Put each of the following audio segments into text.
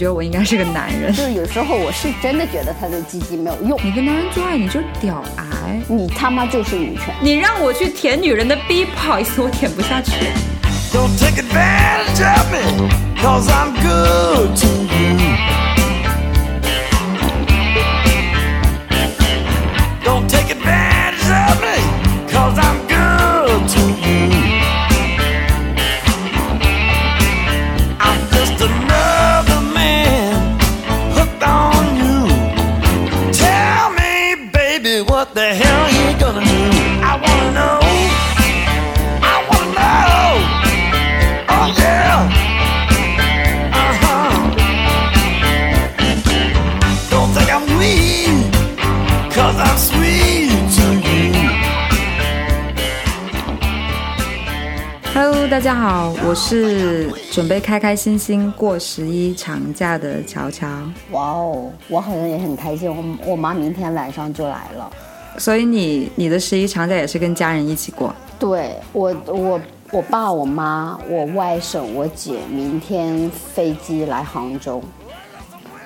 觉得我应该是个男人。就是有时候我是真的觉得他的鸡鸡没有用。你跟男人做爱你就屌癌，你他妈就是女权。你让我去舔女人的逼，不好意思，我舔不下去。Don't take advantage of me, cause I'm good to you. 大家好，我是准备开开心心过十一长假的乔乔。哇哦，我好像也很开心，我我妈明天晚上就来了。所以你你的十一长假也是跟家人一起过？对我我我爸我妈我外甥我姐明天飞机来杭州，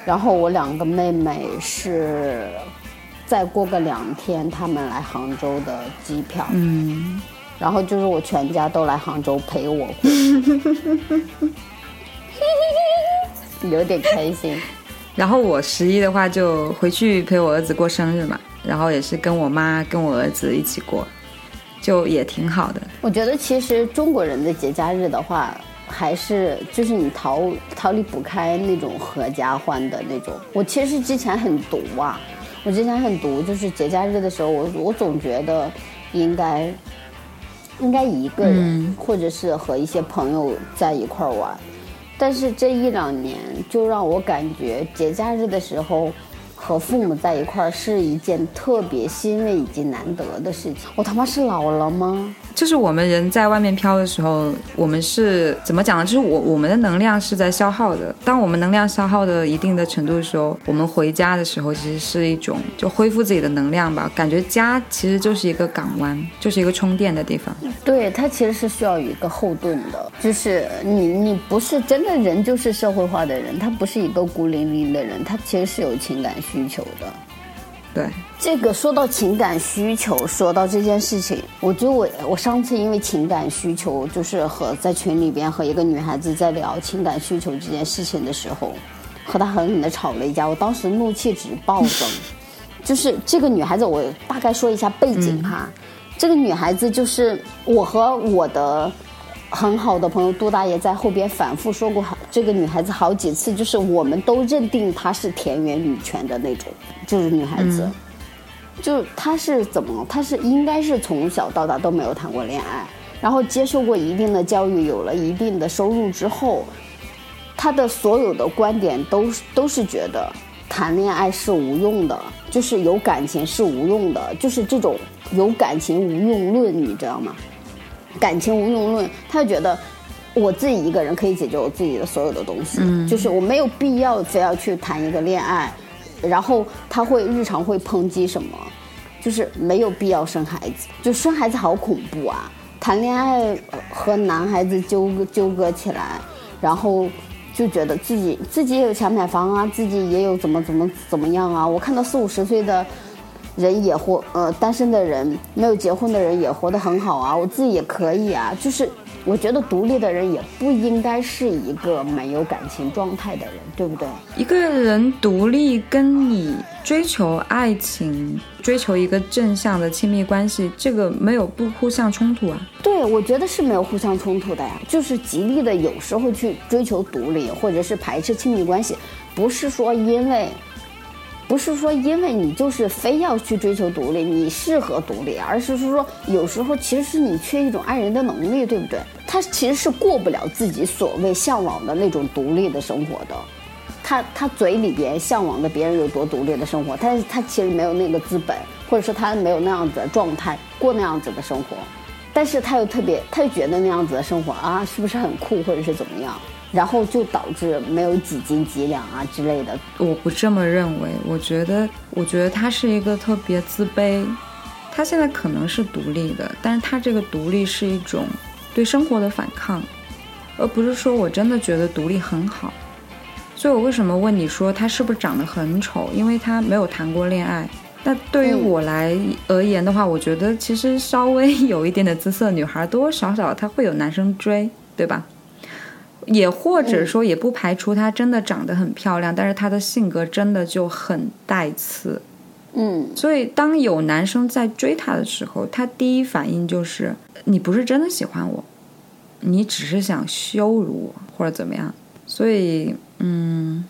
然后我两个妹妹是再过个两天他们来杭州的机票，嗯，然后就是我全家都来杭州陪我，有点开心。然后我十一的话就回去陪我儿子过生日嘛，然后也是跟我妈跟我儿子一起过，就也挺好的。我觉得其实中国人的节假日的话，还是就是你逃逃离不开那种合家欢的那种。我其实之前很毒啊，我之前很毒，就是节假日的时候，我我总觉得应该应该一个人，或者是和一些朋友在一块儿玩。但是这一两年，就让我感觉节假日的时候。和父母在一块儿是一件特别欣慰以及难得的事情。我他妈是老了吗？就是我们人在外面飘的时候，我们是怎么讲呢？就是我我们的能量是在消耗的。当我们能量消耗的一定的程度的时候，我们回家的时候，其实是一种就恢复自己的能量吧。感觉家其实就是一个港湾，就是一个充电的地方。对，它其实是需要有一个后盾的，就是你你不是真的人就是社会化的人，他不是一个孤零零的人，他其实是有情感需求的。对，这个说到情感需求，说到这件事情，我觉得我我上次因为情感需求，就是和在群里边和一个女孩子在聊情感需求这件事情的时候，和她狠狠的吵了一架，我当时怒气值暴增。就是这个女孩子，我大概说一下背景哈，这个女孩子就是我和我的。很好的朋友杜大爷在后边反复说过好这个女孩子好几次，就是我们都认定她是田园女权的那种，就是女孩子，就她是怎么？她是应该是从小到大都没有谈过恋爱，然后接受过一定的教育，有了一定的收入之后，她的所有的观点都都是觉得谈恋爱是无用的，就是有感情是无用的，就是这种有感情无用论，你知道吗？感情无用论，他就觉得我自己一个人可以解决我自己的所有的东西，嗯就是我没有必要非要去谈一个恋爱，然后他会日常会抨击什么，就是没有必要生孩子，就生孩子好恐怖啊！谈恋爱呃和男孩子纠葛纠葛起来，然后就觉得自己自己也有钱买房啊，自己也有怎么怎么怎么样啊！我看到四五十岁的。人也活，呃，单身的人没有结婚的人也活得很好啊，我自己也可以啊。就是我觉得独立的人也不应该是一个没有感情状态的人，对不对？一个人独立跟你追求爱情、追求一个正向的亲密关系，这个没有不互相冲突啊。对，我觉得是没有互相冲突的呀。就是极力的有时候去追求独立，或者是排斥亲密关系，不是说因为。不是说因为你就是非要去追求独立，你适合独立，而是说有时候其实是你缺一种爱人的能力，对不对？他其实是过不了自己所谓向往的那种独立的生活的，他他嘴里边向往的别人有多独立的生活，但是他其实没有那个资本，或者说他没有那样子的状态过那样子的生活，但是他又特别，他又觉得那样子的生活啊，是不是很酷，或者是怎么样？然后就导致没有几斤几两啊之类的。我不这么认为，我觉得，我觉得他是一个特别自卑。他现在可能是独立的，但是他这个独立是一种对生活的反抗，而不是说我真的觉得独立很好。所以我为什么问你说他是不是长得很丑？因为他没有谈过恋爱。那对于我来而言的话，我觉得其实稍微有一点的姿色，女孩多多少少她会有男生追，对吧？也或者说，也不排除她真的长得很漂亮，但是她的性格真的就很带刺。嗯所以，当有男生在追她的时候，她第一反应就是你不是真的喜欢我，你只是想羞辱我或者怎么样。所以，嗯，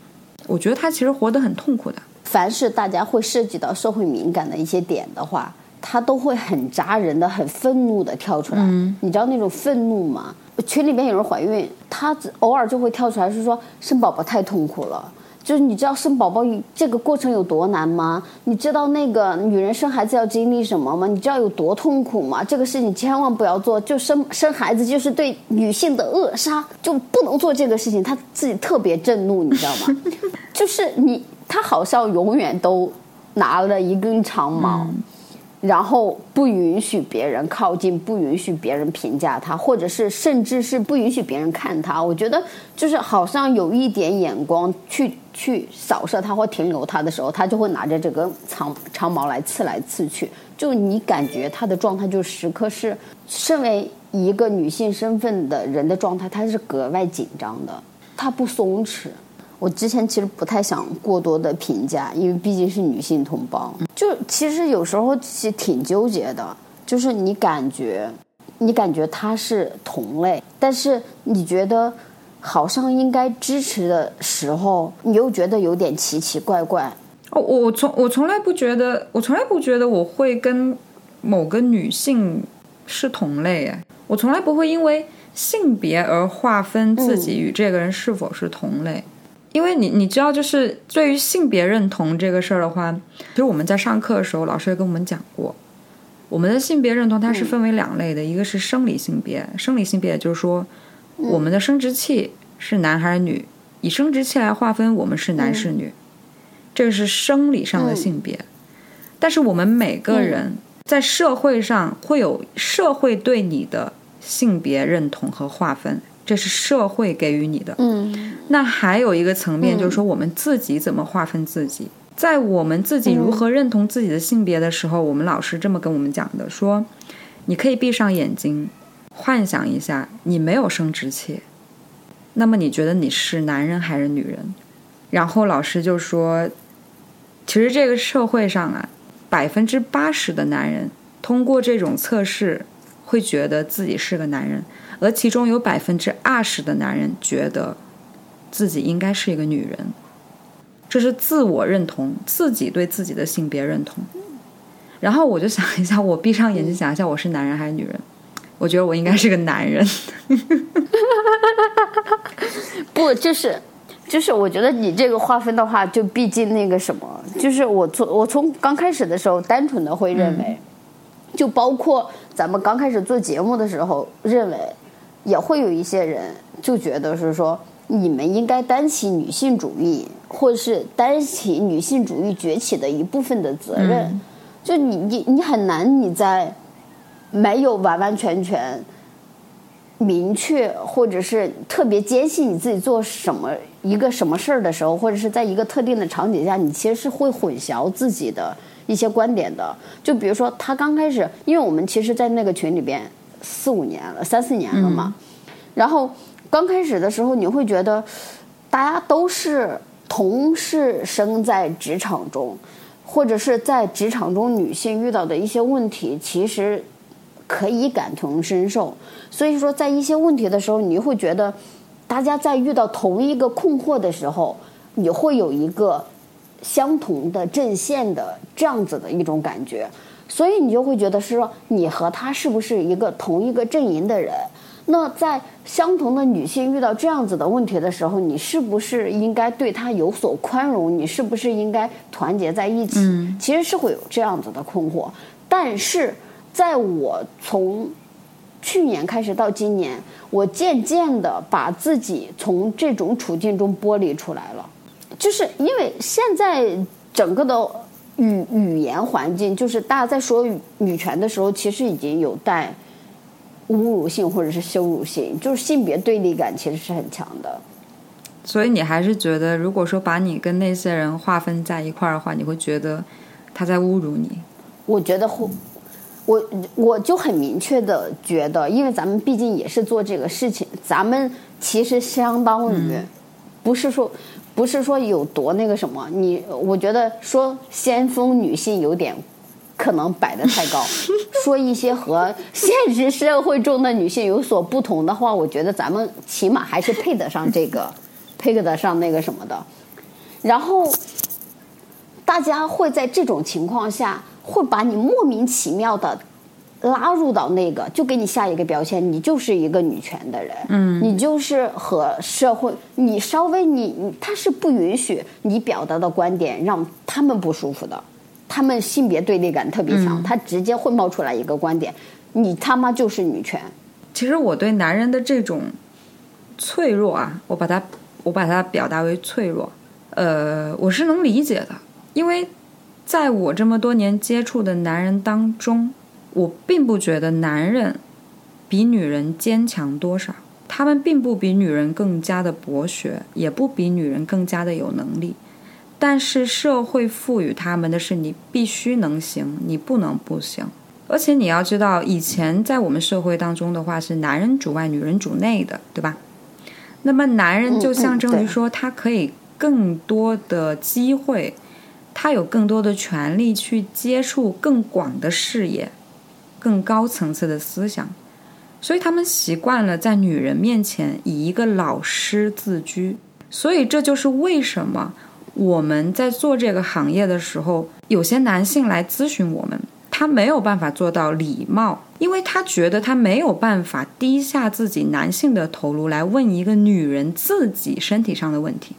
我觉得她其实活得很痛苦的。凡是大家会涉及到社会敏感的一些点的话，他都会很扎人的、很愤怒的跳出来。你知道那种愤怒吗？群里面有人怀孕，他偶尔就会跳出来是说生宝宝太痛苦了。就是你知道生宝宝这个过程有多难吗？你知道那个女人生孩子要经历什么吗？你知道有多痛苦吗？这个事情千万不要做，就生生孩子就是对女性的扼杀，就不能做这个事情。他自己特别震怒，你知道吗？就是你，他好像永远都拿了一根长矛。然后不允许别人靠近，不允许别人评价他，或者是甚至是不允许别人看他。我觉得就是好像有一点眼光去去扫射他或停留他的时候，他就会拿着这根长长矛来刺来刺去。就你感觉他的状态就时刻是身为一个女性身份的人的状态，他是格外紧张的，他不松弛。我之前其实不太想过多的评价，因为毕竟是女性同胞。就其实有时候其实挺纠结的，就是你感觉，你感觉她是同类，但是你觉得好像应该支持的时候，你又觉得有点奇奇怪怪。哦，我我从我从来不觉得，我从来不觉得我会跟某个女性是同类，哎，我从来不会因为性别而划分自己与这个人是否是同类。因为你你知道，就是对于性别认同这个事儿的话，其实我们在上课的时候，老师也跟我们讲过，我们的性别认同它是分为两类的，一个是生理性别，生理性别也就是说，我们的生殖器是男还是女，以生殖器来划分，我们是男是女，这个是生理上的性别。但是我们每个人在社会上会有社会对你的性别认同和划分，这是社会给予你的。嗯那还有一个层面，就是说我们自己怎么划分自己。在我们自己如何认同自己的性别的时候，我们老师这么跟我们讲的：说，你可以闭上眼睛，幻想一下你没有生殖器，那么你觉得你是男人还是女人？然后老师就说，其实这个社会上啊，百分之八十的男人通过这种测试会觉得自己是个男人，而其中有百分之二十的男人觉得自己应该是一个女人。这是自我认同，自己对自己的性别认同。然后我就想一下，我闭上眼睛想一下，我是男人还是女人？我觉得我应该是个男人。不，就是，就是，我觉得你这个划分的话，就毕竟那个什么，就是我从我从刚开始的时候，单纯的会认为，就包括咱们刚开始做节目的时候，认为也会有一些人就觉得是说，你们应该担起女性主义，或者是担起女性主义崛起的一部分的责任。就你你你很难你在没有完完全全明确或者是特别坚信你自己做什么一个什么事儿的时候，或者是在一个特定的场景下，你其实是会混淆自己的一些观点的。就比如说他刚开始，因为我们其实，在那个群里边四五年了，三四年了嘛，然后刚开始的时候，你会觉得大家都是同是生在职场中，或者是在职场中女性遇到的一些问题，其实可以感同身受。所以说，在一些问题的时候，你会觉得大家在遇到同一个困惑的时候，你会有一个相同的阵线的这样子的一种感觉，所以你就会觉得是说你和他是不是一个同一个阵营的人？那在相同的女性遇到这样子的问题的时候，你是不是应该对她有所宽容？你是不是应该团结在一起？其实是会有这样子的困惑，但是在我从去年开始到今年，我渐渐的把自己从这种处境中剥离出来了，就是因为现在整个的语语言环境，就是大家在说女权的时候，其实已经有带侮辱性或者是羞辱性，就是性别对立感其实是很强的。所以你还是觉得，如果说把你跟那些人划分在一块儿的话，你会觉得他在侮辱你。我觉得会，我我就很明确的觉得，因为咱们毕竟也是做这个事情，咱们其实相当于，不是说不是说有多那个什么，你我觉得说先锋女性有点可能摆的太高，说一些和现实社会中的女性有所不同的话，我觉得咱们起码还是配得上这个，配得上那个什么的，然后。大家会在这种情况下，会把你莫名其妙的拉入到那个，就给你下一个标签，你就是一个女权的人，嗯，你就是和社会，你稍微你你他是不允许你表达的观点让他们不舒服的，他们性别对立感特别强，他直接会冒出来一个观点，你他妈就是女权。其实我对男人的这种脆弱啊，我把它我把它表达为脆弱，呃，我是能理解的。因为，在我这么多年接触的男人当中，我并不觉得男人比女人坚强多少。他们并不比女人更加的博学，也不比女人更加的有能力。但是社会赋予他们的是你必须能行，你不能不行。而且你要知道，以前在我们社会当中的话是男人主外，女人主内的，对吧？那么男人就象征于说，他可以更多的机会。他有更多的权利去接触更广的视野、更高层次的思想，所以他们习惯了在女人面前以一个老师自居。所以这就是为什么我们在做这个行业的时候，有些男性来咨询我们，他没有办法做到礼貌，因为他觉得他没有办法低下自己男性的头颅来问一个女人自己身体上的问题。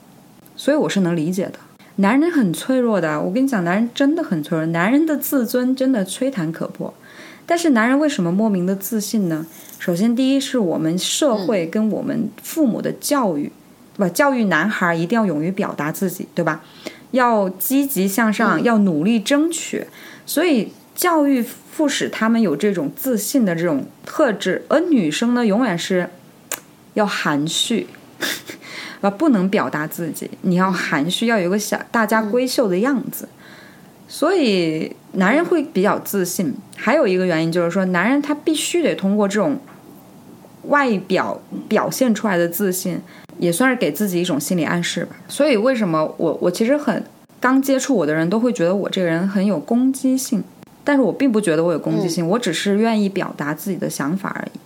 所以我是能理解的。男人很脆弱的，我跟你讲，男人真的很脆弱。男人的自尊真的吹弹可破，但是男人为什么莫名的自信呢？首先，第一是我们社会跟我们父母的教育，对吧？教育男孩一定要勇于表达自己，对吧？要积极向上，要努力争取，所以教育促使他们有这种自信的这种特质。而女生呢，永远是要含蓄。啊，不能表达自己，你要含蓄，要有个小大家闺秀的样子。所以男人会比较自信。还有一个原因就是说，男人他必须得通过这种外表表现出来的自信，也算是给自己一种心理暗示吧。所以为什么我我其实很刚接触我的人都会觉得我这个人很有攻击性，但是我并不觉得我有攻击性，我只是愿意表达自己的想法而已。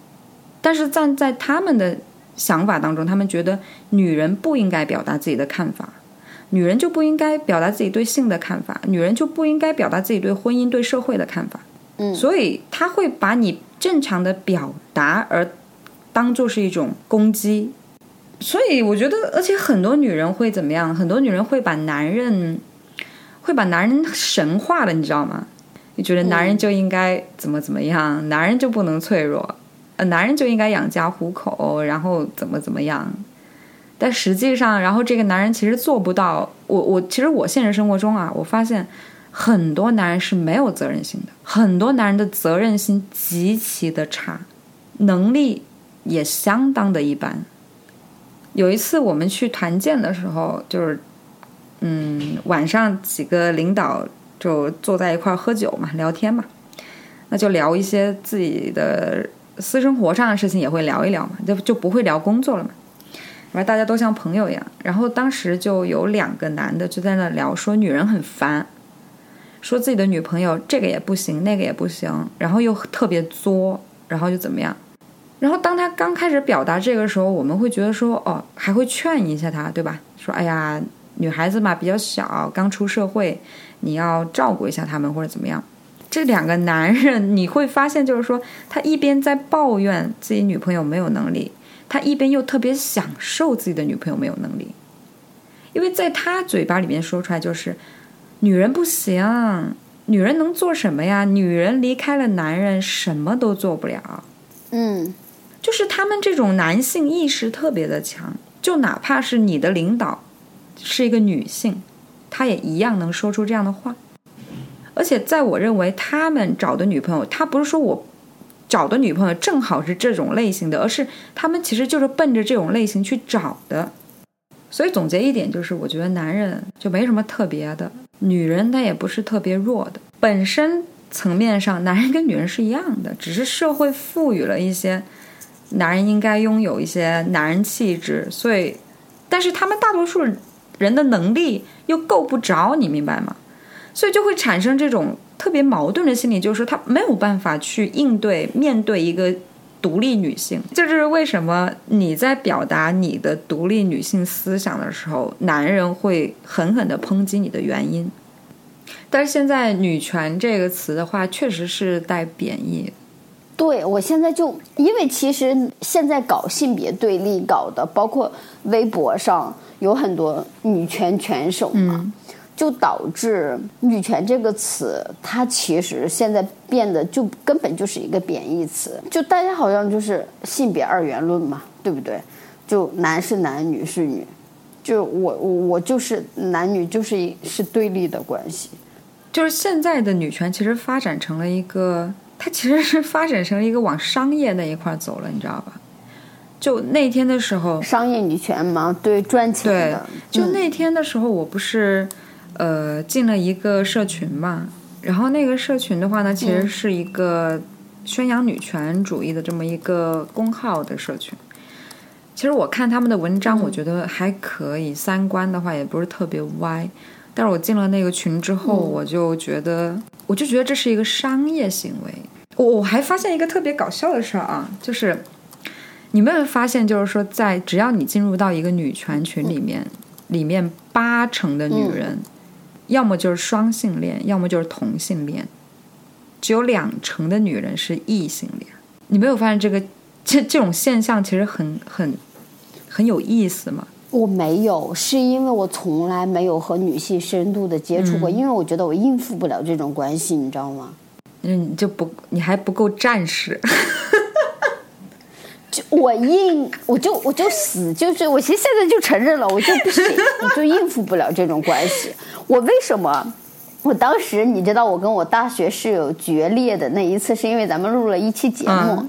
但是站在他们的。想法当中，他们觉得女人不应该表达自己的看法，女人就不应该表达自己对性的看法，女人就不应该表达自己对婚姻、对社会的看法。嗯，所以他会把你正常的表达而当做是一种攻击。所以我觉得，而且很多女人会怎么样？很多女人会把男人会把男人神化了，你知道吗？你觉得男人就应该怎么怎么样？男人就不能脆弱？呃，男人就应该养家糊口，然后怎么怎么样？但实际上，然后这个男人其实做不到。我我其实我现实生活中啊，我发现很多男人是没有责任心的，很多男人的责任心极其的差，能力也相当的一般。有一次我们去团建的时候，就是嗯，晚上几个领导就坐在一块喝酒嘛，聊天嘛，那就聊一些自己的。私生活上的事情也会聊一聊嘛，就就不会聊工作了嘛，然后大家都像朋友一样。然后当时就有两个男的就在那聊，说女人很烦，说自己的女朋友这个也不行，那个也不行，然后又特别作，然后就怎么样。然后当他刚开始表达这个时候，我们会觉得说，哦，还会劝一下他，对吧？说，哎呀，女孩子嘛比较小，刚出社会，你要照顾一下他们或者怎么样。这两个男人，你会发现，就是说，他一边在抱怨自己女朋友没有能力，他一边又特别享受自己的女朋友没有能力，因为在他嘴巴里面说出来就是，女人不行，女人能做什么呀？女人离开了男人什么都做不了。嗯，就是他们这种男性意识特别的强，就哪怕是你的领导是一个女性，她也一样能说出这样的话。而且，在我认为，他们找的女朋友，他不是说我找的女朋友正好是这种类型的，而是他们其实就是奔着这种类型去找的。所以总结一点就是，我觉得男人就没什么特别的，女人她也不是特别弱的。本身层面上，男人跟女人是一样的，只是社会赋予了一些男人应该拥有一些男人气质，所以，但是他们大多数人的能力又够不着，你明白吗？所以就会产生这种特别矛盾的心理，就是他没有办法去应对面对一个。独立女性，这就是为什么你在表达你的独立女性思想的时候，男人会狠狠地抨击你的原因。但是现在“女权”这个词的话，确实是带贬义。对我现在就因为其实现在搞性别对立搞的，包括微博上有很多女权拳手嘛。就导致“女权”这个词，它其实现在变得就根本就是一个贬义词。就大家好像就是性别二元论嘛，对不对？就男是男，女是女，就我我我就是男女就是是对立的关系。就是现在的女权其实发展成了一个，它其实是发展成了一个往商业那一块走了，你知道吧？就那天的时候，商业女权嘛，对赚钱的。就那天的时候，我不是。呃，进了一个社群嘛，然后那个社群的话呢，其实是一个宣扬女权主义的这么一个公号的社群。其实我看他们的文章，我觉得还可以，三观的话也不是特别歪。但是我进了那个群之后，我就觉得，我就觉得这是一个商业行为。我我还发现一个特别搞笑的事儿啊，就是你们有发现，就是说，在只要你进入到一个女权群里面，里面八成的女人。要么就是双性恋，要么就是同性恋，只有两成的女人是异性恋。你没有发现这个这这种现象其实很很很有意思吗？我没有，是因为我从来没有和女性深度的接触过，因为我觉得我应付不了这种关系，你知道吗？嗯，就不你还不够战士。就我应，我就我就死，就是我其实现在就承认了，我就不行，我就应付不了这种关系。我为什么？我当时你知道，我跟我大学室友决裂的那一次，是因为咱们录了一期节目，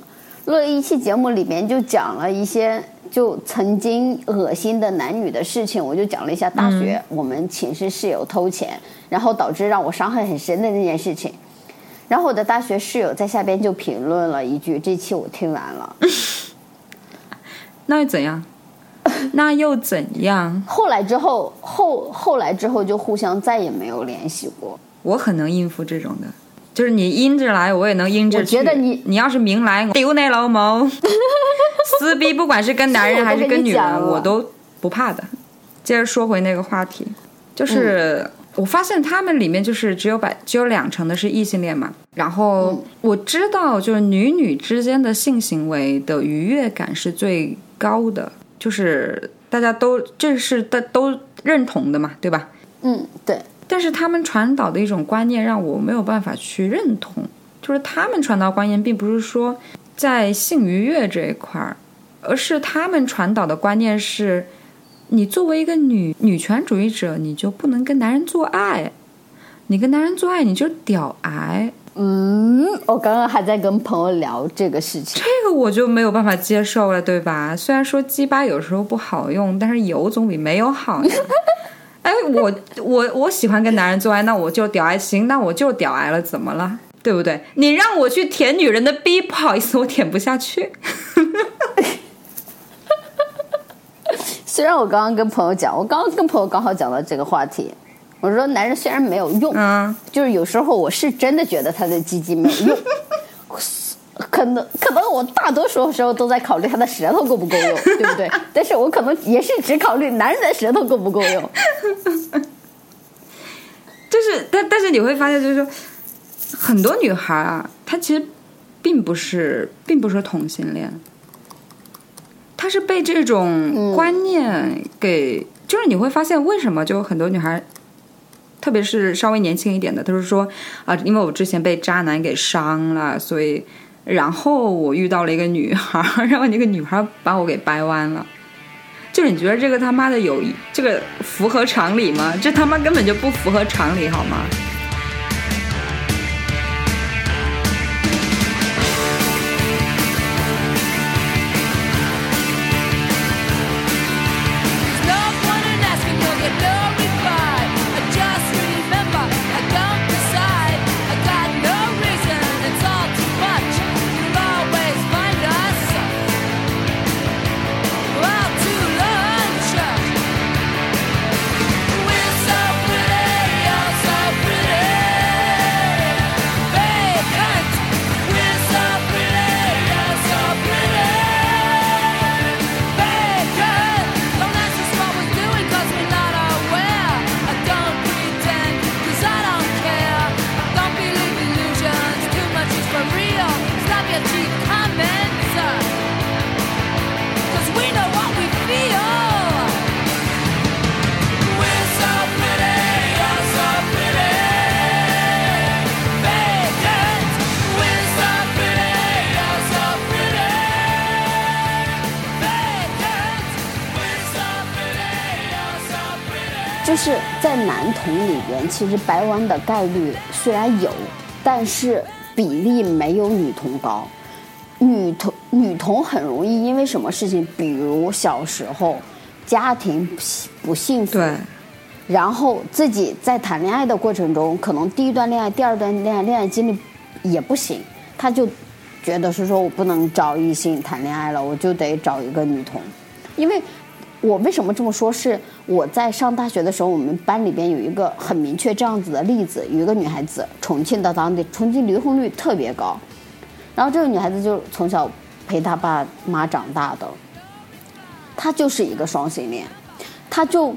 录了一期节目里面就讲了一些就曾经恶心的男女的事情，我就讲了一下大学我们寝室室友偷钱，然后导致让我伤害很深的那件事情。然后我的大学室友在下边就评论了一句：“这期我听完了。”那又怎样？那又怎样？后来之后，后后来之后就互相再也没有联系过。我很能应付这种的，就是你阴着来，我也能阴着去。我觉得你你要是明来，丢那老毛，撕逼，不管是跟男人还是跟女人，我都不怕的。接着说回那个话题，就是我发现他们里面就是只有百只有两成的是异性恋嘛。然后我知道，就是女女之间的性行为的愉悦感是最。高的就是大家都这是的都认同的嘛，对吧？嗯，对。但是他们传导的一种观念让我没有办法去认同，就是他们传导观念并不是说在性愉悦这一块儿，而是他们传导的观念是，你作为一个女女权主义者，你就不能跟男人做爱，你跟男人做爱你就屌癌。嗯，我刚刚还在跟朋友聊这个事情，这个我就没有办法接受了，对吧？虽然说鸡巴有时候不好用，但是有总比没有好呀。哎，我我我喜欢跟男人做爱，那我就屌癌行，那我就屌癌了，怎么了？对不对？你让我去舔女人的逼，不好意思，我舔不下去。虽然我刚刚跟朋友讲，我刚刚跟朋友刚好讲到这个话题。我说，男人虽然没有用，嗯，就是有时候我是真的觉得他的鸡鸡没有用，可能可能我大多数时候都在考虑他的舌头够不够用，对不对？但是我可能也是只考虑男人的舌头够不够用。就是，但但是你会发现，就是说，很多女孩啊，她其实并不是，并不是同性恋，她是被这种观念给，就是你会发现，为什么就很多女孩。特别是稍微年轻一点的，他是说啊，因为我之前被渣男给伤了，所以然后我遇到了一个女孩，然后那个女孩把我给掰弯了。就是你觉得这个他妈的有这个符合常理吗？这他妈根本就不符合常理，好吗？其实白玩的概率虽然有，但是比例没有女童高。女童女童很容易因为什么事情，比如小时候家庭不幸不幸福，对，然后自己在谈恋爱的过程中，可能第一段恋爱、第二段恋爱恋爱经历也不行，他就觉得是说我不能找异性谈恋爱了，我就得找一个女童，因为我为什么这么说？是我在上大学的时候，我们班里边有一个很明确这样子的例子，有一个女孩子，重庆的当地，重庆离婚率特别高，然后这个女孩子就从小陪她爸妈长大的，她就是一个双性恋，她就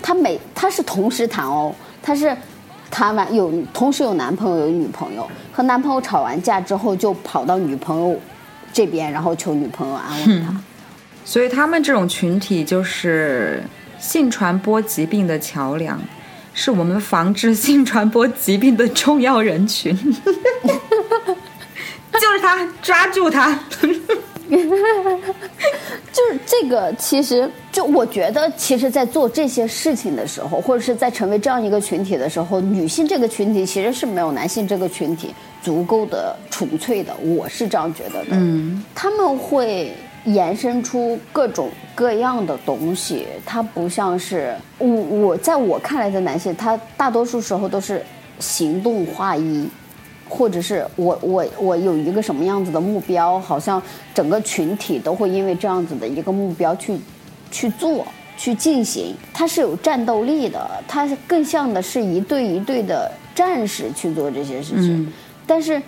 她每她是同时谈哦，她是谈完有同时有男朋友有女朋友，和男朋友吵完架之后就跑到女朋友这边，然后求女朋友安慰她。所以他们这种群体就是性传播疾病的桥梁，是我们防治性传播疾病的重要人群。就是他，抓住他。就是这个，其实就我觉得，其实，在做这些事情的时候，或者是在成为这样一个群体的时候，女性这个群体其实是没有男性这个群体足够的纯粹的，我是这样觉得的。嗯，他们会延伸出各种各样的东西，它不像是我我在我看来的男性，他大多数时候都是行动化一。或者是我我我有一个什么样子的目标，好像整个群体都会因为这样子的一个目标去去做去进行，他是有战斗力的，他是更像的是一队一队的战士去做这些事情，但是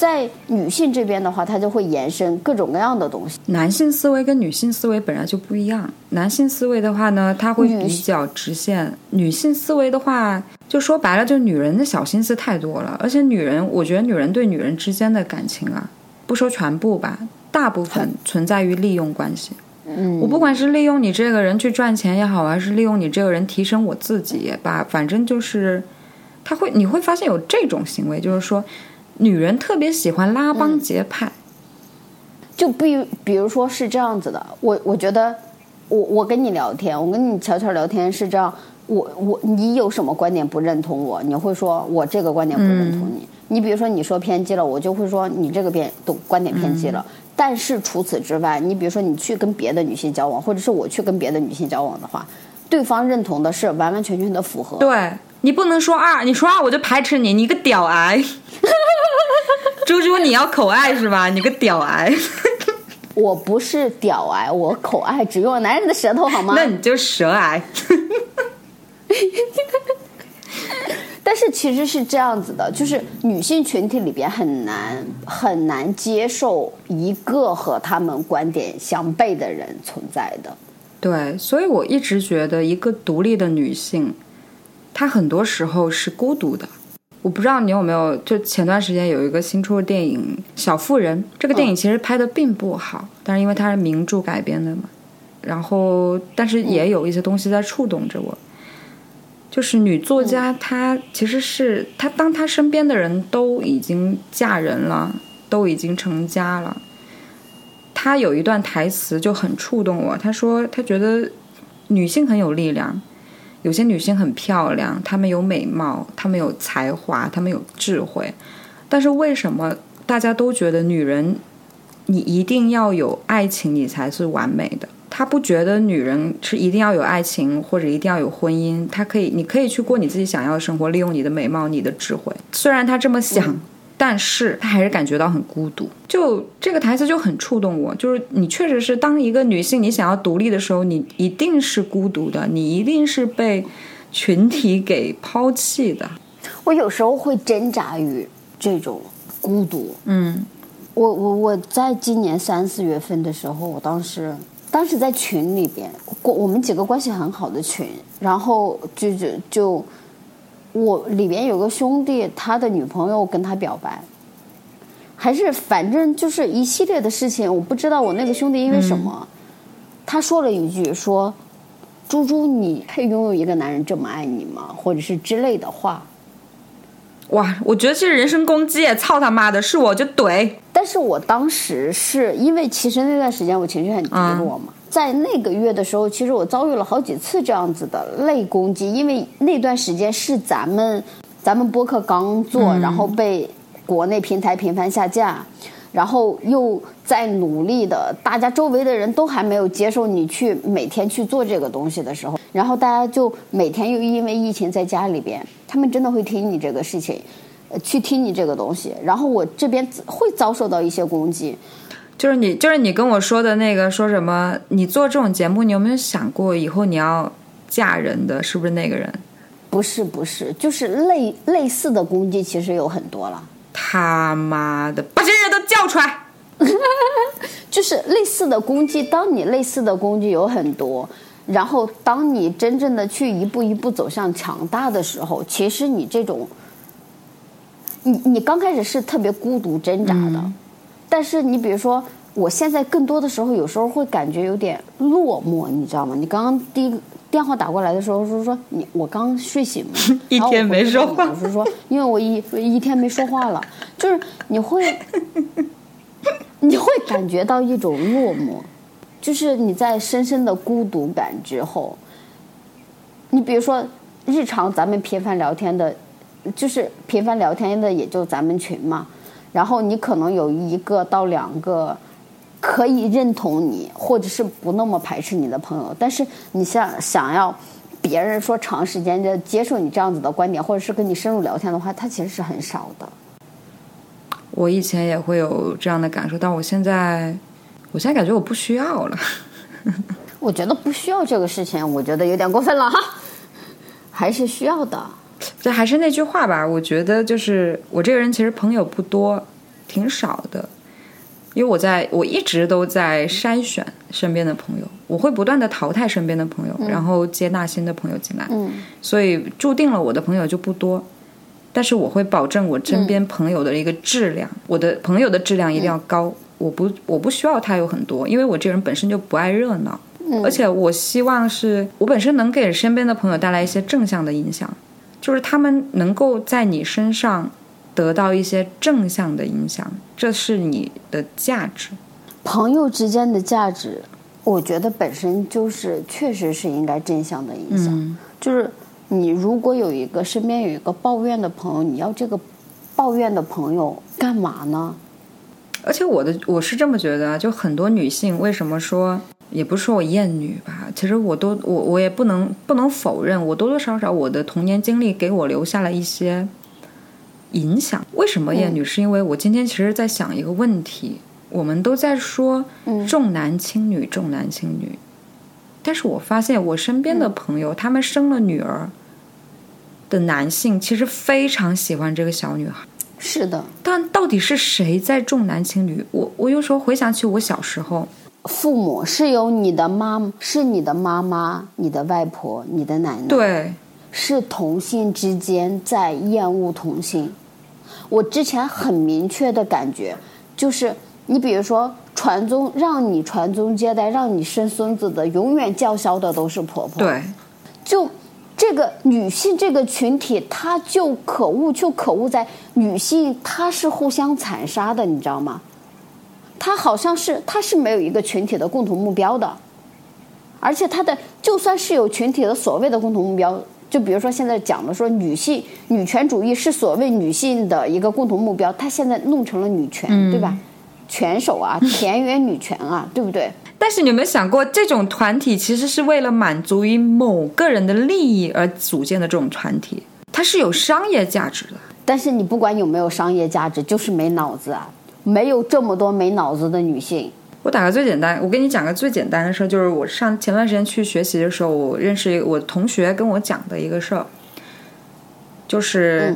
在女性这边的话，它就会延伸各种各样的东西。男性思维跟女性思维本来就不一样。男性思维的话呢，它会比较直线；女性思维的话，就说白了，就女人的小心思太多了。而且女人，我觉得女人对女人之间的感情啊，不说全部吧，大部分存在于利用关系。嗯，我不管是利用你这个人去赚钱也好，还是利用你这个人提升我自己也罢，反正就是，他会你会发现有这种行为，就是说，女人特别喜欢拉帮结派。就比比如说是这样子的，我我觉得我我跟你聊天，我跟你悄悄聊天是这样，我我你有什么观点不认同我，你会说我这个观点不认同你。你比如说你说偏激了，我就会说你这个偏都观点偏激了。但是除此之外，你比如说你去跟别的女性交往，或者是我去跟别的女性交往的话，对方认同的是完完全全的符合。对你不能说二，你说二我就排斥你，你个屌癌。猪猪，你要口爱是吧？你个屌癌，我不是屌癌，我口爱只用男人的舌头好吗？那你就舌癌。但是其实是这样子的，就是女性群体里边很难很难接受一个和他们观点相悖的人存在的。对，所以我一直觉得一个独立的女性，她很多时候是孤独的。我不知道你有没有，就前段时间有一个新出的电影《小妇人》，这个电影其实拍的并不好，但是因为它是名著改编的嘛，然后但是也有一些东西在触动着我。就是女作家，她其实是她，当她身边的人都已经嫁人了，都已经成家了，她有一段台词就很触动我。她说，她觉得女性很有力量，有些女性很漂亮，她们有美貌，她们有才华，她们有智慧，但是为什么大家都觉得女人，你一定要有爱情，你才是完美的？他不觉得女人是一定要有爱情或者一定要有婚姻，她可以，你可以去过你自己想要的生活，利用你的美貌、你的智慧。虽然他这么想，但是他还是感觉到很孤独。就这个台词就很触动我，就是你确实是当一个女性，你想要独立的时候，你一定是孤独的，你一定是被群体给抛弃的。我有时候会挣扎于这种孤独。嗯我我我在今年三四月份的时候，我当时当时在群里边，我我们几个关系很好的群，然后就就就我里边有个兄弟，他的女朋友跟他表白，还是反正就是一系列的事情，我不知道我那个兄弟因为什么，他说了一句说：“猪猪，你配拥有一个男人这么爱你吗？”或者是之类的话。哇，我觉得这是人身攻击，操他妈的，是我就怼。但是我当时是因为其实那段时间我情绪很低落嘛，在那个月的时候，其实我遭遇了好几次这样子的类攻击，因为那段时间是咱们咱们播客刚做，然后被国内平台频繁下架，然后又在努力的，大家周围的人都还没有接受你去每天去做这个东西的时候，然后大家就每天又因为疫情在家里边，他们真的会听你这个事情。呃去听你这个东西，然后我这边会遭受到一些攻击，就是你，就是你跟我说的那个，说什么？你做这种节目，你有没有想过以后你要嫁人的？是不是那个人？不是不是，就是类类似的攻击其实有很多了，他妈的，把这些人都叫出来！就是类似的攻击。当你类似的攻击有很多，然后当你真正的去一步一步走向强大的时候，其实你这种，你你刚开始是特别孤独挣扎的，但是你比如说，我现在更多的时候，有时候会感觉有点落寞，你知道吗？你刚刚第一个电话打过来的时候是说你我刚睡醒嘛，一天没说话我是说因为我一一天没说话了，就是你会你会感觉到一种落寞，就是你在深深的孤独感之后，你比如说日常咱们频繁聊天的，就是频繁聊天的也就咱们群嘛，然后你可能有一个到两个可以认同你或者是不那么排斥你的朋友，但是你想想要别人说长时间的接受你这样子的观点，或者是跟你深入聊天的话，他其实是很少的。我以前也会有这样的感受，但我现在，我现在感觉我不需要了。我觉得不需要这个事情，我觉得有点过分了哈，还是需要的。这还是那句话吧，我觉得就是我这个人其实朋友不多，挺少的，因为我在我一直都在筛选身边的朋友，我会不断的淘汰身边的朋友，然后接纳新的朋友进来，嗯所以注定了我的朋友就不多。但是我会保证我身边朋友的一个质量，我的朋友的质量一定要高。我不我不需要他有很多，因为我这个人本身就不爱热闹，而且我希望是我本身能给身边的朋友带来一些正向的影响，就是他们能够在你身上得到一些正向的影响，这是你的价值。朋友之间的价值，我觉得本身就是确实是应该正向的影响。就是你如果有一个身边有一个抱怨的朋友，你要这个抱怨的朋友干嘛呢？而且我的我是这么觉得啊，就很多女性为什么说，也不是说我厌女吧，其实我都我我也不能不能否认，我多多少少我的童年经历给我留下了一些影响。为什么厌女？是因为我今天其实在想一个问题，我们都在说重男轻女，重男轻女，但是我发现我身边的朋友，他们生了女儿的男性，其实非常喜欢这个小女孩。是的，但到底是谁在重男轻女？我我有时候回想起我小时候，父母是由你的妈，是你的妈妈、你的外婆、你的奶奶，对，是同性之间在厌恶同性。我之前很明确的感觉，就是你比如说传宗，让你传宗接代，让你生孙子的，永远叫嚣的都是婆婆。，对，就这个女性这个群体，她就可恶，就可恶在女性，她是互相残杀的，你知道吗？她好像是，她是没有一个群体的共同目标的，而且她的就算是有群体的所谓的共同目标，就比如说现在讲的说女性女权主义是所谓女性的一个共同目标，她现在弄成了女权，对吧？拳手啊，田园女权啊，对不对？但是你有没有想过，这种团体其实是为了满足于某个人的利益而组建的这种团体，它是有商业价值的。但是你不管有没有商业价值，就是没脑子啊！没有这么多没脑子的女性。我打个最简单，我跟你讲个最简单的事儿，就是我上前段时间去学习的时候，我认识一个我同学跟我讲的一个事儿，就是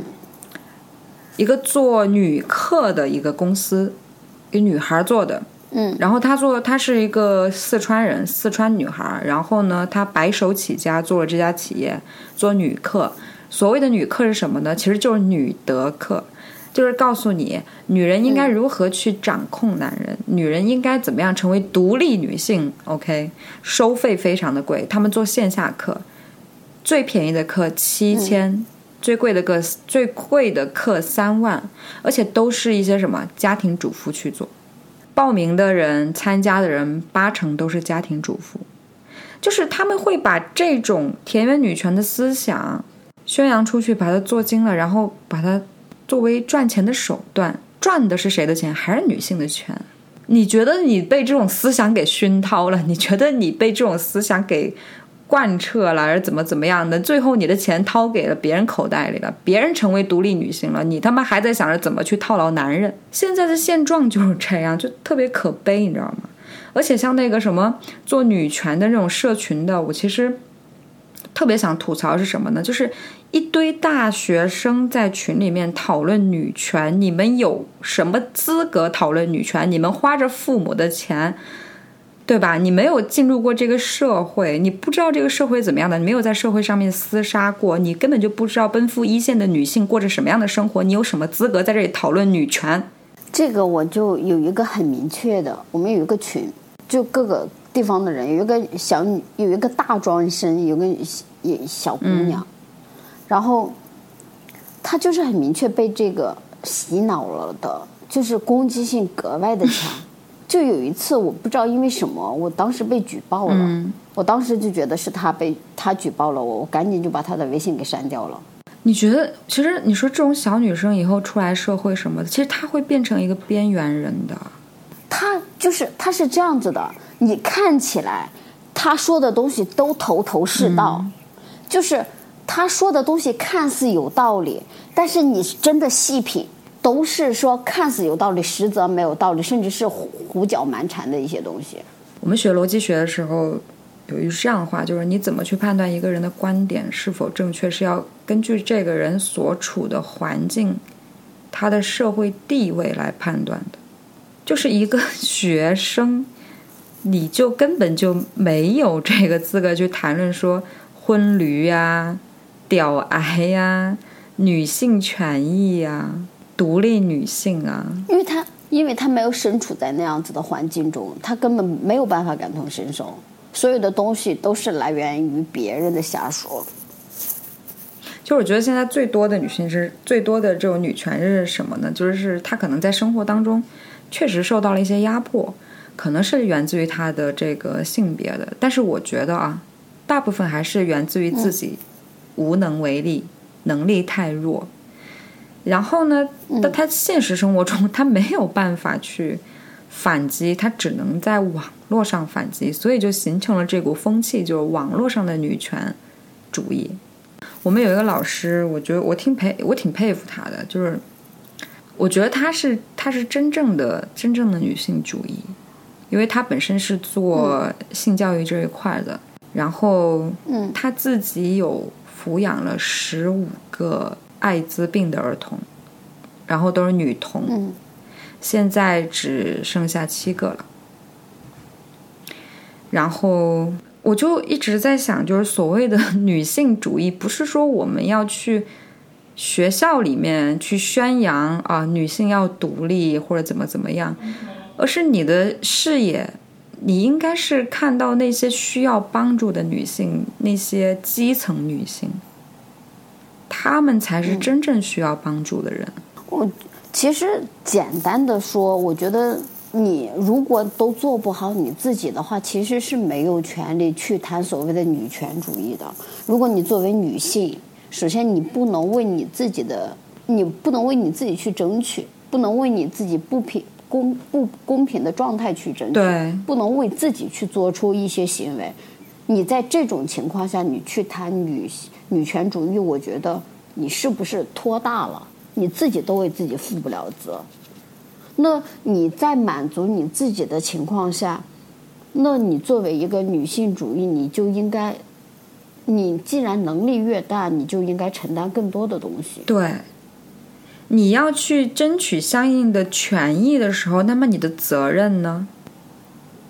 一个做女客的一个公司，一个女孩做的，嗯，然后她做她是一个四川人，四川女孩，然后呢，她白手起家做了这家企业，做女客。所谓的女客是什么呢？其实就是女德课。就是告诉你女人应该如何去掌控男人，女人应该怎么样成为独立女性。OK，收费非常的贵，他们做线下课，最便宜的课七千、最贵的课最贵的课三万，而且都是一些什么家庭主妇去做。报名的人、参加的人八成都是家庭主妇，就是他们会把这种田园女权的思想宣扬出去，把它做精了，然后把它作为赚钱的手段，赚的是谁的钱？还是女性的钱？你觉得你被这种思想给熏陶了？你觉得你被这种思想给贯彻了，而怎么怎么样的？最后你的钱掏给了别人口袋里了，别人成为独立女性了，你他妈还在想着怎么去套牢男人？现在的现状就是这样，就特别可悲，你知道吗？而且像那个什么做女权的那种社群的，我其实特别想吐槽是什么呢？就是一堆大学生在群里面讨论女权，你们有什么资格讨论女权？你们花着父母的钱。对吧？你没有进入过这个社会，你不知道这个社会怎么样的，你没有在社会上面厮杀过，你根本就不知道奔赴一线的女性过着什么样的生活。你有什么资格在这里讨论女权？这个我就有一个很明确的，我们有一个群，就各个地方的人，有一个小女，有一个大专生，有个小小姑娘，然后他就是很明确被这个洗脑了的，就是攻击性格外的强。就有一次，我不知道因为什么，我当时被举报了，我当时就觉得是他被他举报了我，我赶紧就把他的微信给删掉了。你觉得，其实你说这种小女生以后出来社会什么的，其实她会变成一个边缘人的。她就是她是这样子的，你看起来她说的东西都头头是道，就是他说的东西看似有道理，但是你真的细品，都是说看似有道理，实则没有道理，甚至是胡胡搅蛮缠的一些东西。我们学逻辑学的时候，有一句这样的话，就是你怎么去判断一个人的观点是否正确，是要根据这个人所处的环境、他的社会地位来判断的。就是一个学生，你就根本就没有这个资格去谈论说婚驴呀、屌癌呀、女性权益呀、独立女性啊。因为她因为她没有身处在那样子的环境中，她根本没有办法感同身受，所有的东西都是来源于别人的瞎说。就我觉得现在最多的女性是最多的这种女权是什么呢？就是她可能在生活当中确实受到了一些压迫，可能是源自于她的这个性别的，但是我觉得啊，大部分还是源自于自己无能为力，能力太弱。然后呢，但他现实生活中他没有办法去反击，他只能在网络上反击，所以就形成了这股风气，就是网络上的女权主义。我们有一个老师，我觉得我挺佩，我挺佩服他的，就是我觉得他是他是真正的真正的女性主义，因为他本身是做性教育这一块的，然后嗯他自己有抚养了十五个艾滋病的儿童，然后都是女童，嗯。现在只剩下七个了。然后我就一直在想，就是所谓的女性主义，不是说我们要去学校里面去宣扬啊，女性要独立或者怎么怎么样，而是你的视野，你应该是看到那些需要帮助的女性，那些基层女性，她们才是真正需要帮助的人。我其实简单的说，我觉得你如果都做不好你自己的话，其实是没有权利去谈所谓的女权主义的。如果你作为女性，首先你不能为你自己的，你不能为你自己去争取，不能为你自己不平公不公平的状态去争取，对不能为自己去做出一些行为。你在这种情况下，你去谈女女权主义，我觉得你是不是拖大了？你自己都为自己负不了责。那你在满足你自己的情况下，那你作为一个女性主义，你就应该，你既然能力越大，你就应该承担更多的东西。对，你要去争取相应的权益的时候，那么你的责任呢？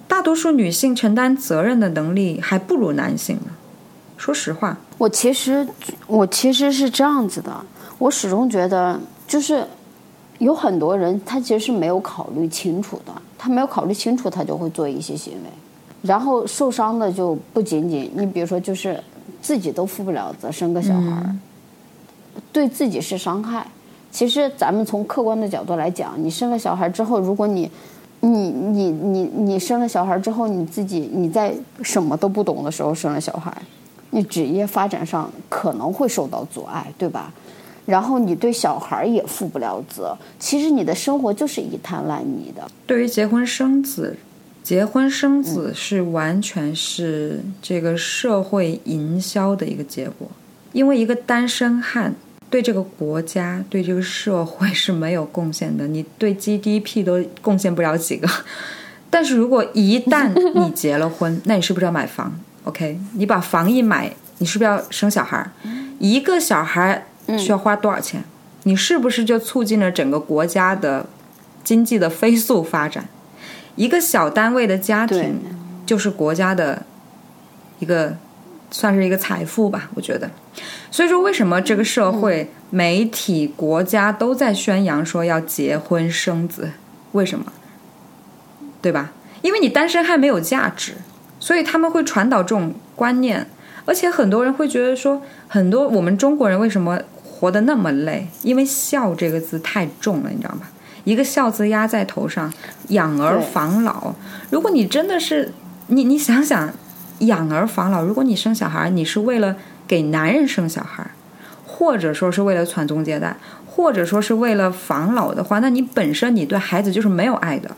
大多数女性承担责任的能力还不如男性呢。说实话，我其实我其实是这样子的，我始终觉得就是有很多人他其实是没有考虑清楚的，他没有考虑清楚，他就会做一些行为，然后受伤的就不仅仅你比如说就是自己都负不了责，生个小孩儿，对自己是伤害。其实咱们从客观的角度来讲，你生了小孩之后，如果你你你你你生了小孩之后，你自己你在什么都不懂的时候生了小孩，你职业发展上可能会受到阻碍，对吧？然后你对小孩也负不了责，其实你的生活就是一滩烂泥的。对于结婚生子，结婚生子是完全是这个社会营销的一个结果，因为一个单身汉对这个国家、对这个社会是没有贡献的，你对 GDP 都贡献不了几个。但是如果一旦你结了婚，那你是不是要买房？OK，你把房一买，你是不是要生小孩儿？一个小孩需要花多少钱？你是不是就促进了整个国家的经济的飞速发展？一个小单位的家庭就是国家的一个算是一个财富吧，我觉得。所以说，为什么这个社会、媒体、国家都在宣扬说要结婚生子？为什么？对吧？因为你单身还没有价值，所以他们会传导这种观念，而且很多人会觉得说，很多我们中国人为什么活得那么累？因为“孝”这个字太重了，你知道吧？一个“孝”字压在头上，养儿防老。如果你真的是你，你想想，养儿防老，如果你生小孩，你是为了给男人生小孩，或者说是为了传宗接代，或者说是为了防老的话，那你本身你对孩子就是没有爱的。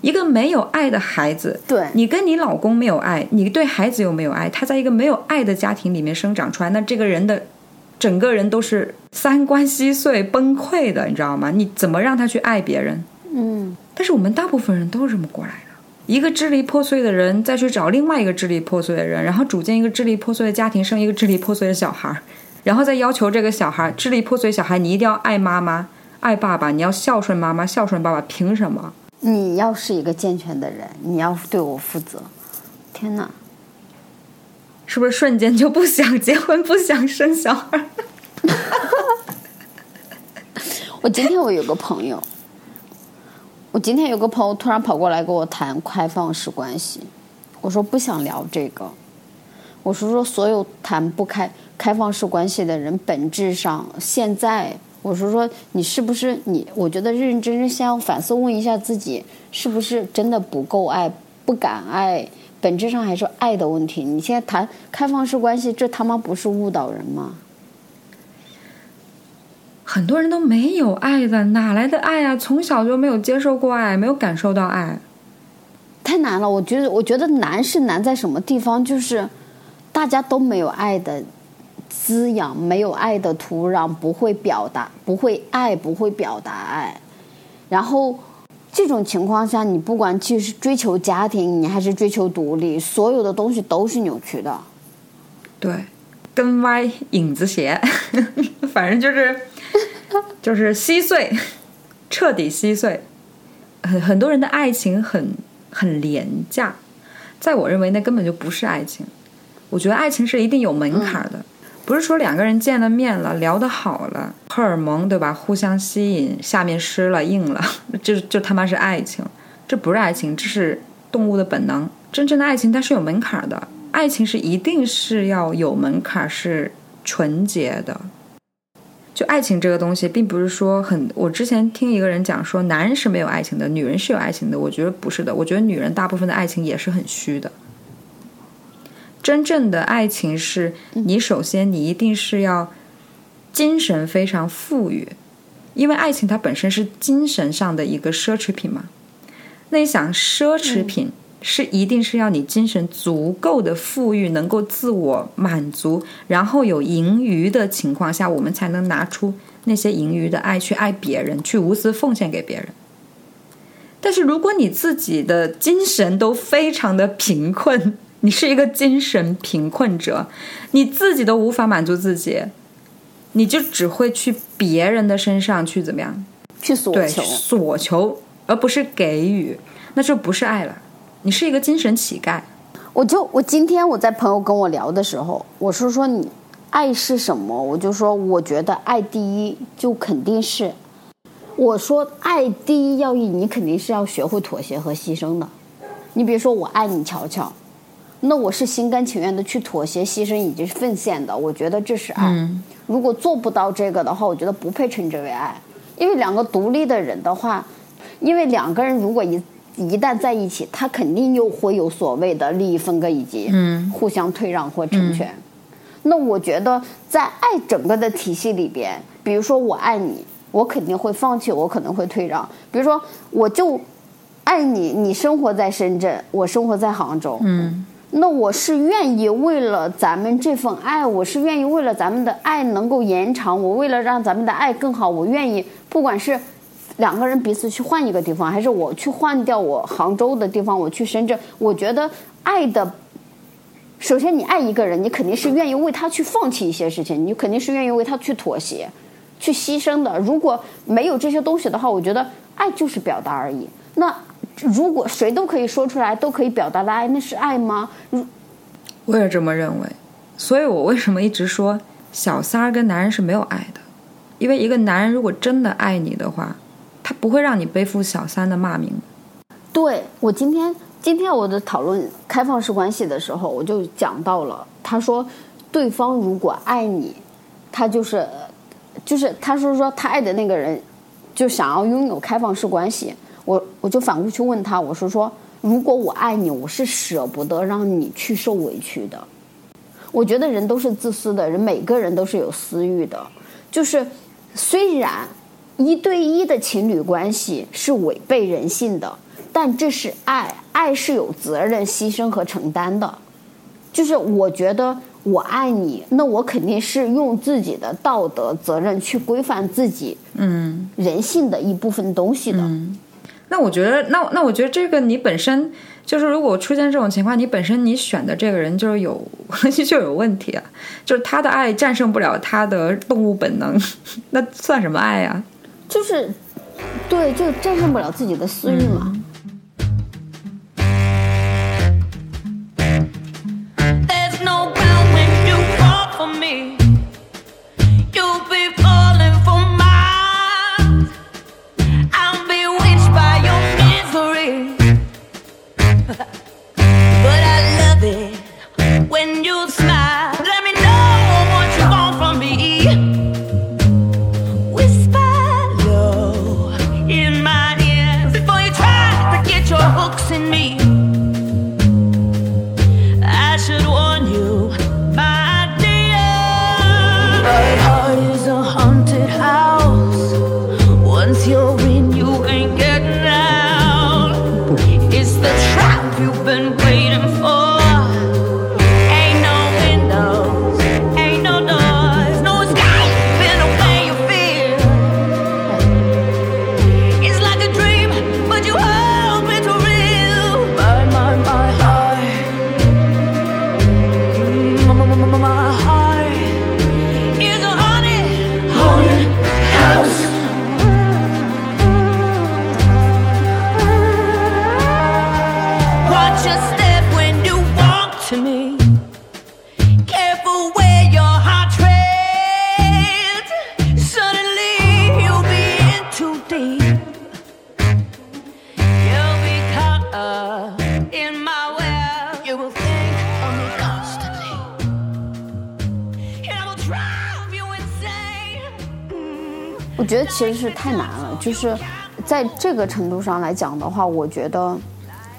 一个没有爱的孩子，对你跟你老公没有爱，你对孩子又没有爱，他在一个没有爱的家庭里面生长出来，那这个人的整个人都是三观稀碎、崩溃的，你知道吗？你怎么让他去爱别人？嗯，但是我们大部分人都是这么过来的。一个支离破碎的人再去找另外一个支离破碎的人，然后组建一个支离破碎的家庭，生一个支离破碎的小孩儿，然后再要求这个小孩支离破碎小孩，你一定要爱妈妈、爱爸爸，你要孝顺妈妈、孝顺爸爸，凭什么？你要是一个健全的人，你要对我负责。天哪！是不是瞬间就不想结婚、不想生小孩？我今天我有个朋友，我今天有个朋友突然跑过来跟我谈开放式关系，我说不想聊这个，我是说所有谈不开开放式关系的人，本质上现在我是说你是不是你？我觉得认认真真先要反思问一下自己，是不是真的不够爱，不敢爱，本质上还是爱的问题。你现在谈开放式关系，这他妈不是误导人吗？很多人都没有爱的，哪来的爱啊？从小就没有接受过爱，没有感受到爱。太难了，我觉得，我觉得难是难在什么地方？就是大家都没有爱的滋养，没有爱的土壤，不会表达，不会爱，不会表达爱。然后这种情况下，你不管去是追求家庭，你还是追求独立，所有的东西都是扭曲的。对，跟歪影子斜，反正就是 就是稀碎，彻底稀碎。很很多人的爱情很很廉价，在我认为那根本就不是爱情。我觉得爱情是一定有门槛的，不是说两个人见了面了，聊得好了，荷尔蒙对吧，互相吸引，下面湿了硬了，就就他妈是爱情。这不是爱情，这是动物的本能。真正的爱情它是有门槛的，爱情是一定是要有门槛，是纯洁的。就爱情这个东西，并不是说很。我之前听一个人讲说，男人是没有爱情的，女人是有爱情的。我觉得不是的，我觉得女人大部分的爱情也是很虚的。真正的爱情是你首先你一定是要精神非常富裕，因为爱情它本身是精神上的一个奢侈品嘛。那你想，奢侈品是一定是要你精神足够的富裕，能够自我满足，然后有盈余的情况下，我们才能拿出那些盈余的爱去爱别人，去无私奉献给别人。但是如果你自己的精神都非常的贫困，你是一个精神贫困者，你自己都无法满足自己，你就只会去别人的身上去怎么样？去索求，索求，而不是给予，那就不是爱了。你是一个精神乞丐。我就我今天我在朋友跟我聊的时候，我是说你爱是什么？我就说我觉得爱第一就肯定是我说爱第一要义，你肯定是要学会妥协和牺牲的。你比如说，我爱你乔乔，那我是心甘情愿的去妥协、牺牲以及奉献的。我觉得这是爱。如果做不到这个的话，我觉得不配称之为爱。因为两个独立的人的话，因为两个人如果一一旦在一起，他肯定又会有所谓的利益分割以及互相退让或成全。那我觉得在爱整个的体系里边，比如说我爱你，我肯定会放弃，我可能会退让。比如说我就爱你，你生活在深圳，我生活在杭州，嗯，那我是愿意为了咱们这份爱，我是愿意为了咱们的爱能够延长，我为了让咱们的爱更好，我愿意不管是。两个人彼此去换一个地方，还是我去换掉我杭州的地方，我去深圳？我觉得爱的首先，你爱一个人，你肯定是愿意为他去放弃一些事情，你肯定是愿意为他去妥协、去牺牲的。如果没有这些东西的话，我觉得爱就是表达而已。那如果谁都可以说出来，都可以表达的爱，那是爱吗？如我也这么认为，所以我为什么一直说小三儿跟男人是没有爱的？因为一个男人如果真的爱你的话，不会让你背负小三的骂名。对我今天今天我的讨论开放式关系的时候，我就讲到了，他说对方如果爱你，他就是就是他说说他爱的那个人就想要拥有开放式关系，我我就反过去问他，我说说如果我爱你，我是舍不得让你去受委屈的。我觉得人都是自私的，人每个人都是有私欲的，就是虽然。一对一的情侣关系是违背人性的，但这是爱，爱是有责任、牺牲和承担的。就是我觉得我爱你，那我肯定是用自己的道德责任去规范自己，嗯，人性的一部分东西的。那我觉得，那那我觉得这个你本身就是，如果出现这种情况，你本身你选的这个人就是有 就有问题啊，就是他的爱战胜不了他的动物本能，那算什么爱呀、就是，对，就战胜不了自己的私欲嘛。真是太难了，就是在这个程度上来讲的话，我觉得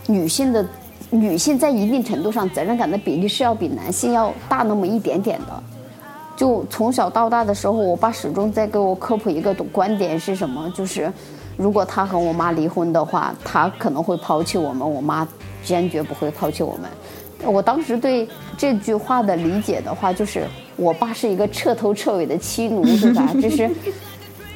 女性的女性在一定程度上责任感的比例是要比男性要大那么一点点的。就从小到大的时候，我爸始终在给我科普一个观点是什么，就是如果他和我妈离婚的话，他可能会抛弃我们，我妈坚决不会抛弃我们。我当时对这句话的理解的话，就是我爸是一个彻头彻尾的妻奴，是吧？这是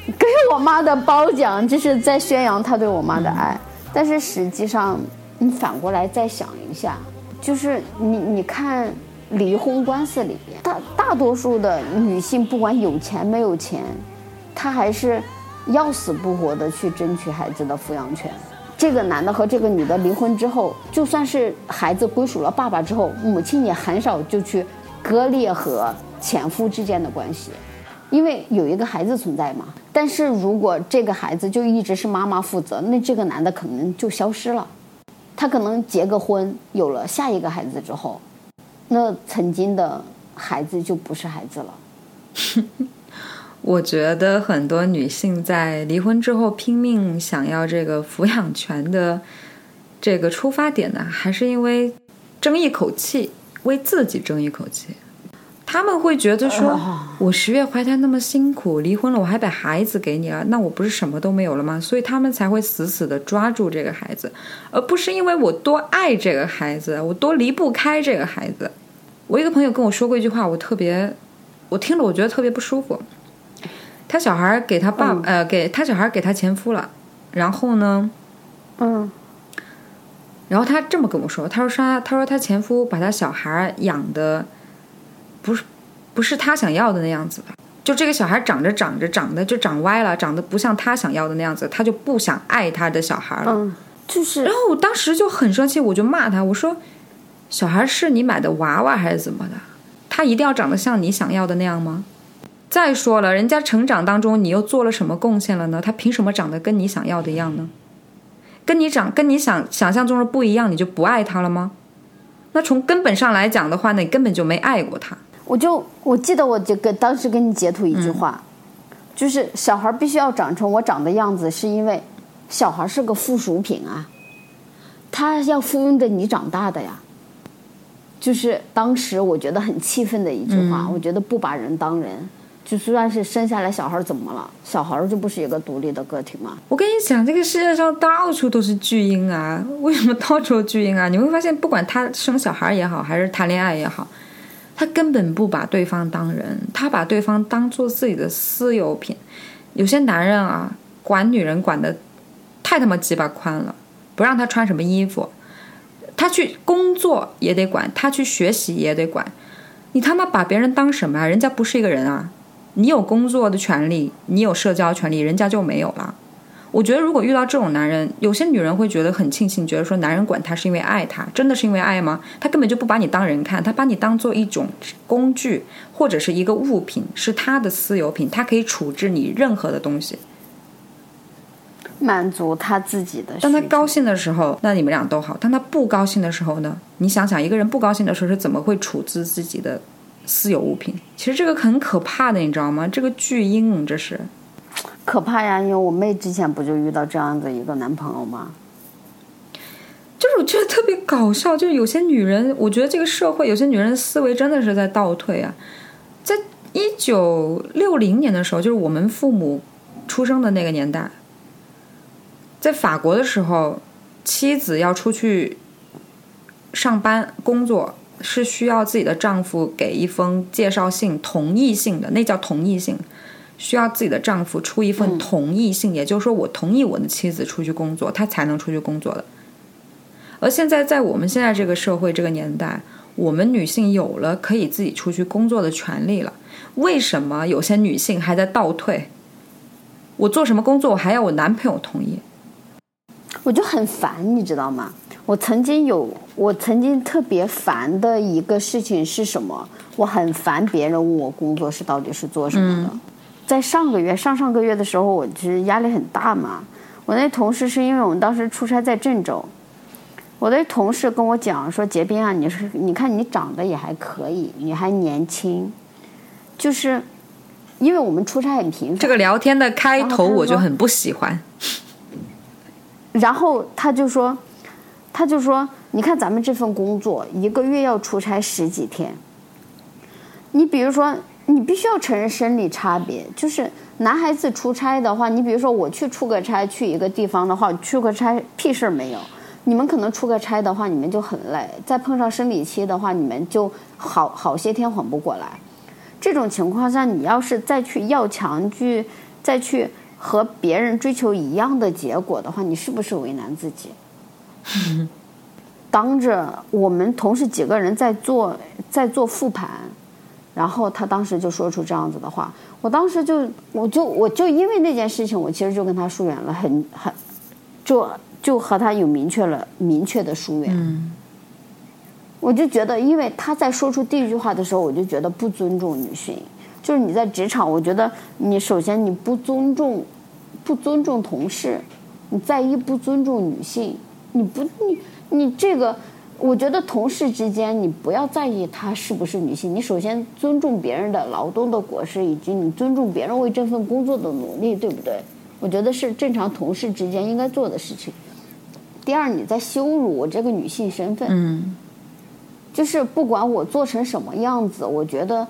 给我妈的褒奖，这是在宣扬他对我妈的爱。但是实际上，你反过来再想一下，就是你你看离婚官司里边，大大多数的女性不管有钱没有钱，她还是要死不活的去争取孩子的抚养权。这个男的和这个女的离婚之后，就算是孩子归属了爸爸之后，母亲也很少就去割裂和前夫之间的关系。因为有一个孩子存在嘛。但是如果这个孩子就一直是妈妈负责，那这个男的可能就消失了。他可能结个婚，有了下一个孩子之后，那曾经的孩子就不是孩子了。我觉得很多女性在离婚之后拼命想要这个抚养权的这个出发点呢，还是因为争一口气，为自己争一口气。他们会觉得说，我十月怀胎那么辛苦，离婚了我还把孩子给你了，那我不是什么都没有了吗？所以他们才会死死的抓住这个孩子，而不是因为我多爱这个孩子，我多离不开这个孩子。我一个朋友跟我说过一句话，我特别，我听了我觉得特别不舒服。他小孩给他爸、呃，给他小孩给他前夫了，然后呢，嗯然后他这么跟我说，他说他他说他前夫把他小孩养的不是不是他想要的那样子的，就这个小孩长着长着长得就长歪了，长得不像他想要的那样子，他就不想爱他的小孩了。嗯，就是然后我当时就很生气，我就骂他，我说：“小孩是你买的娃娃还是怎么的？他一定要长得像你想要的那样吗？再说了，人家成长当中你又做了什么贡献了呢？他凭什么长得跟你想要的一样呢？跟你长跟你想想象中的不一样，你就不爱他了吗？那从根本上来讲的话，那你根本就没爱过他。我就我记得我就跟当时给你截图一句话，就是小孩必须要长成我长的样子，是因为小孩是个附属品啊，他要附庸着你长大的呀。就是当时我觉得很气愤的一句话，我觉得不把人当人，就算是生下来小孩怎么了？小孩就不是一个独立的个体吗？我跟你讲，这个世界上到处都是巨婴啊！为什么到处巨婴啊？你会发现，不管他生小孩也好，还是谈恋爱也好，他根本不把对方当人，他把对方当做自己的私有品。有些男人啊，管女人管的太他妈鸡巴宽了，不让他穿什么衣服，他去工作也得管，他去学习也得管。你他妈把别人当什么啊？人家不是一个人啊！你有工作的权利，你有社交权利，人家就没有了。我觉得如果遇到这种男人，有些女人会觉得很庆幸，觉得说男人管她是因为爱她，真的是因为爱吗？他根本就不把你当人看，他把你当做一种工具或者是一个物品，是他的私有品，他可以处置你任何的东西。满足他自己的。当他高兴的时候，那你们俩都好；当他不高兴的时候呢？你想想，一个人不高兴的时候是怎么会处置自己的私有物品？其实这个很可怕的，你知道吗？这个巨婴，这是。可怕呀！因为我妹之前不就遇到这样的一个男朋友吗？就是我觉得特别搞笑，就是有些女人，我觉得这个社会有些女人思维真的是在倒退啊。在一九六零年的时候，就是我们父母出生的那个年代，在法国的时候，妻子要出去上班工作，是需要自己的丈夫给一封介绍信，同意信的，那叫同意信。需要自己的丈夫出一份同意信，也就是说，我同意我的妻子出去工作，她才能出去工作的。而现在，在我们现在这个社会这个年代，我们女性有了可以自己出去工作的权利了。为什么有些女性还在倒退？我做什么工作，我还要我男朋友同意？我就很烦，你知道吗？我曾经有，我曾经特别烦的一个事情是什么？我很烦别人问我工作是到底是做什么的。在上个月、上上个月的时候，我其实压力很大嘛。我那同事是因为我们当时出差在郑州，我的同事跟我讲说：“杰斌啊，你是你看你长得也还可以，你还年轻，就是因为我们出差很频繁。”这个聊天的开头我就很不喜欢。然后他就说，他就说，你看咱们这份工作一个月要出差十几天，你比如说。你必须要承认生理差别，就是男孩子出差的话，你比如说我去出个差去一个地方的话，出个差屁事儿没有。你们可能出个差的话，你们就很累，再碰上生理期的话，你们就好好些天缓不过来。这种情况下，你要是再去要强去，再去和别人追求一样的结果的话，你是不是为难自己？当着我们同事几个人在做在做复盘。然后他当时就说出这样子的话，我当时就我就我就因为那件事情，我其实就跟他疏远了，很很，就就和他有明确了明确的疏远。嗯，我就觉得，因为他在说出第一句话的时候，我就觉得不尊重女性，就是你在职场，我觉得你首先你不尊重，不尊重同事，你在一不尊重女性，你不你你这个，我觉得同事之间你不要在意她是不是女性，你首先尊重别人的劳动的果实，以及你尊重别人为这份工作的努力，对不对？我觉得是正常同事之间应该做的事情。第二，你在羞辱我这个女性身份，嗯就是不管我做成什么样子，我觉得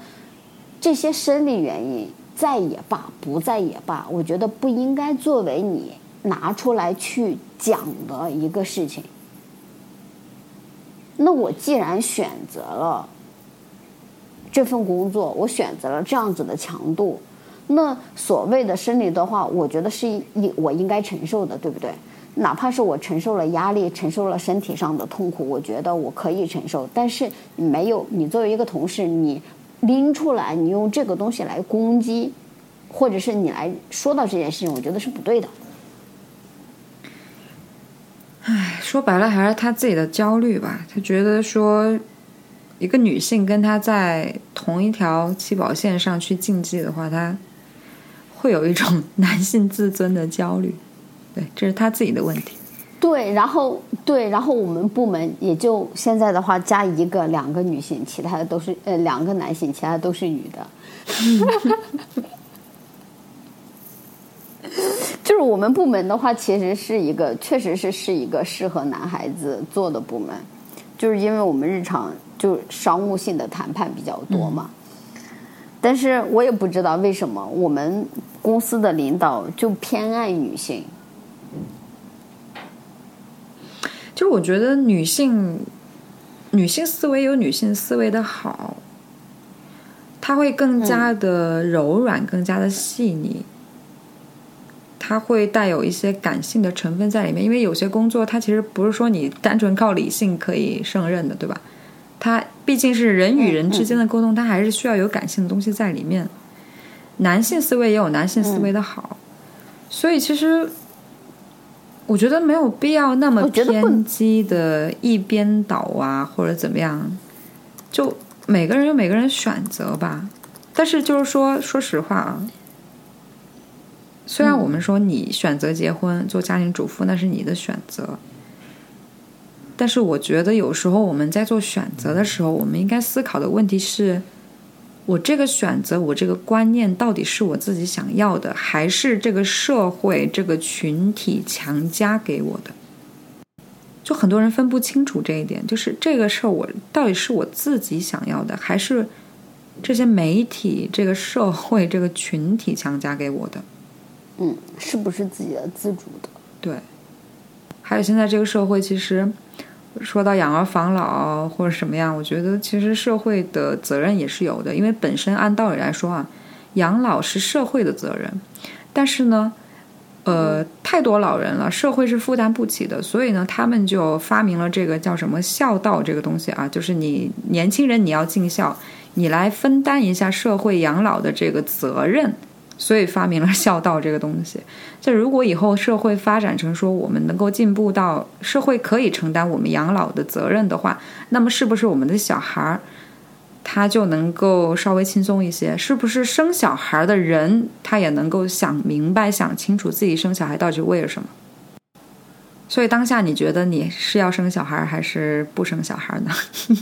这些生理原因在也罢，不在也罢，我觉得不应该作为你拿出来去讲的一个事情。那我既然选择了这份工作，我选择了这样子的强度，那所谓的生理的话，我觉得是应我应该承受的，对不对？哪怕是我承受了压力，承受了身体上的痛苦，我觉得我可以承受。但是没有，你作为一个同事，你拎出来，你用这个东西来攻击，或者是你来说到这件事情，我觉得是不对的。说白了还是他自己的焦虑吧。他觉得说，一个女性跟他在同一条起跑线上去竞技的话，他会有一种 男性自尊的焦虑。对，这是他自己的问题。对，然后对，然后我们部门也就现在的话加一个两个女性，其他的都是呃两个男性，其他的都是女的。就是我们部门的话，其实是一个，确实是是一个适合男孩子做的部门，就是因为我们日常就商务性的谈判比较多嘛。但是我也不知道为什么我们公司的领导就偏爱女性。就是我觉得女性，女性思维有女性思维的好，她会更加的柔软，更加的细腻。它会带有一些感性的成分在里面，因为有些工作它其实不是说你单纯靠理性可以胜任的，对吧？它毕竟是人与人之间的沟通，它还是需要有感性的东西在里面。男性思维也有男性思维的好，所以其实我觉得没有必要那么偏激的一边倒啊，或者怎么样。就每个人有每个人选择吧，但是就是说，说实话啊，虽然我们说你选择结婚做家庭主妇那是你的选择，但是我觉得有时候我们在做选择的时候，我们应该思考的问题是：我这个选择，我这个观念到底是我自己想要的，还是这个社会这个群体强加给我的？就很多人分不清楚这一点，就是这个事儿我到底是我自己想要的，还是这些媒体、这个社会、这个群体强加给我的？嗯，是不是自己的自主的？对，还有现在这个社会，其实说到养儿防老或者什么样，我觉得其实社会的责任也是有的，因为本身按道理来说啊，养老是社会的责任，但是呢，呃，太多老人了，社会是负担不起的，所以呢，他们就发明了这个叫什么孝道这个东西啊，就是你年轻人你要尽孝，你来分担一下社会养老的这个责任。所以发明了孝道这个东西。就如果以后社会发展成说我们能够进步到社会可以承担我们养老的责任的话，那么是不是我们的小孩儿他就能够稍微轻松一些？是不是生小孩的人他也能够想明白、想清楚自己生小孩到底为了什么？所以当下你觉得你是要生小孩还是不生小孩呢？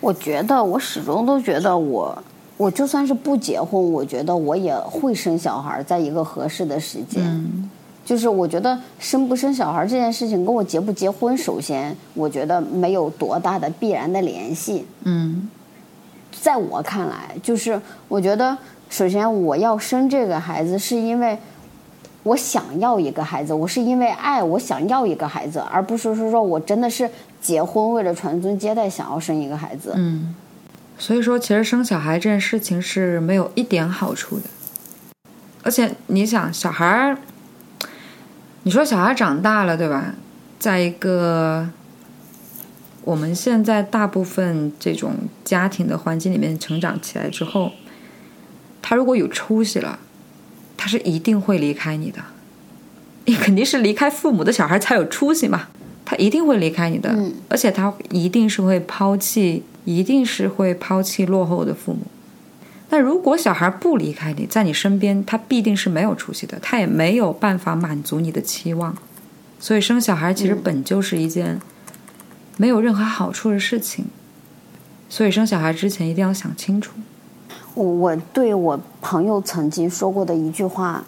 我觉得我始终都觉得我，我就算是不结婚，我觉得我也会生小孩，在一个合适的时间。就是我觉得生不生小孩这件事情跟我结不结婚，首先我觉得没有多大的必然的联系。嗯在我看来，就是我觉得，首先我要生这个孩子，是因为我想要一个孩子，我是因为爱我想要一个孩子，而不是说说我真的是结婚为了传宗接代想要生一个孩子。嗯，所以说其实生小孩这件事情是没有一点好处的，而且你想小孩儿，你说小孩长大了对吧？在一个我们现在大部分这种家庭的环境里面成长起来之后，他如果有出息了，他是一定会离开你的。你 肯定是离开父母的小孩才有出息嘛，他一定会离开你的，嗯而且他一定是会抛弃一定是会抛弃落后的父母。那如果小孩不离开你，在你身边，他必定是没有出息的，他也没有办法满足你的期望。所以生小孩其实本就是一件没有任何好处的事情。所以生小孩之前一定要想清楚。我我对我朋友曾经说过的一句话，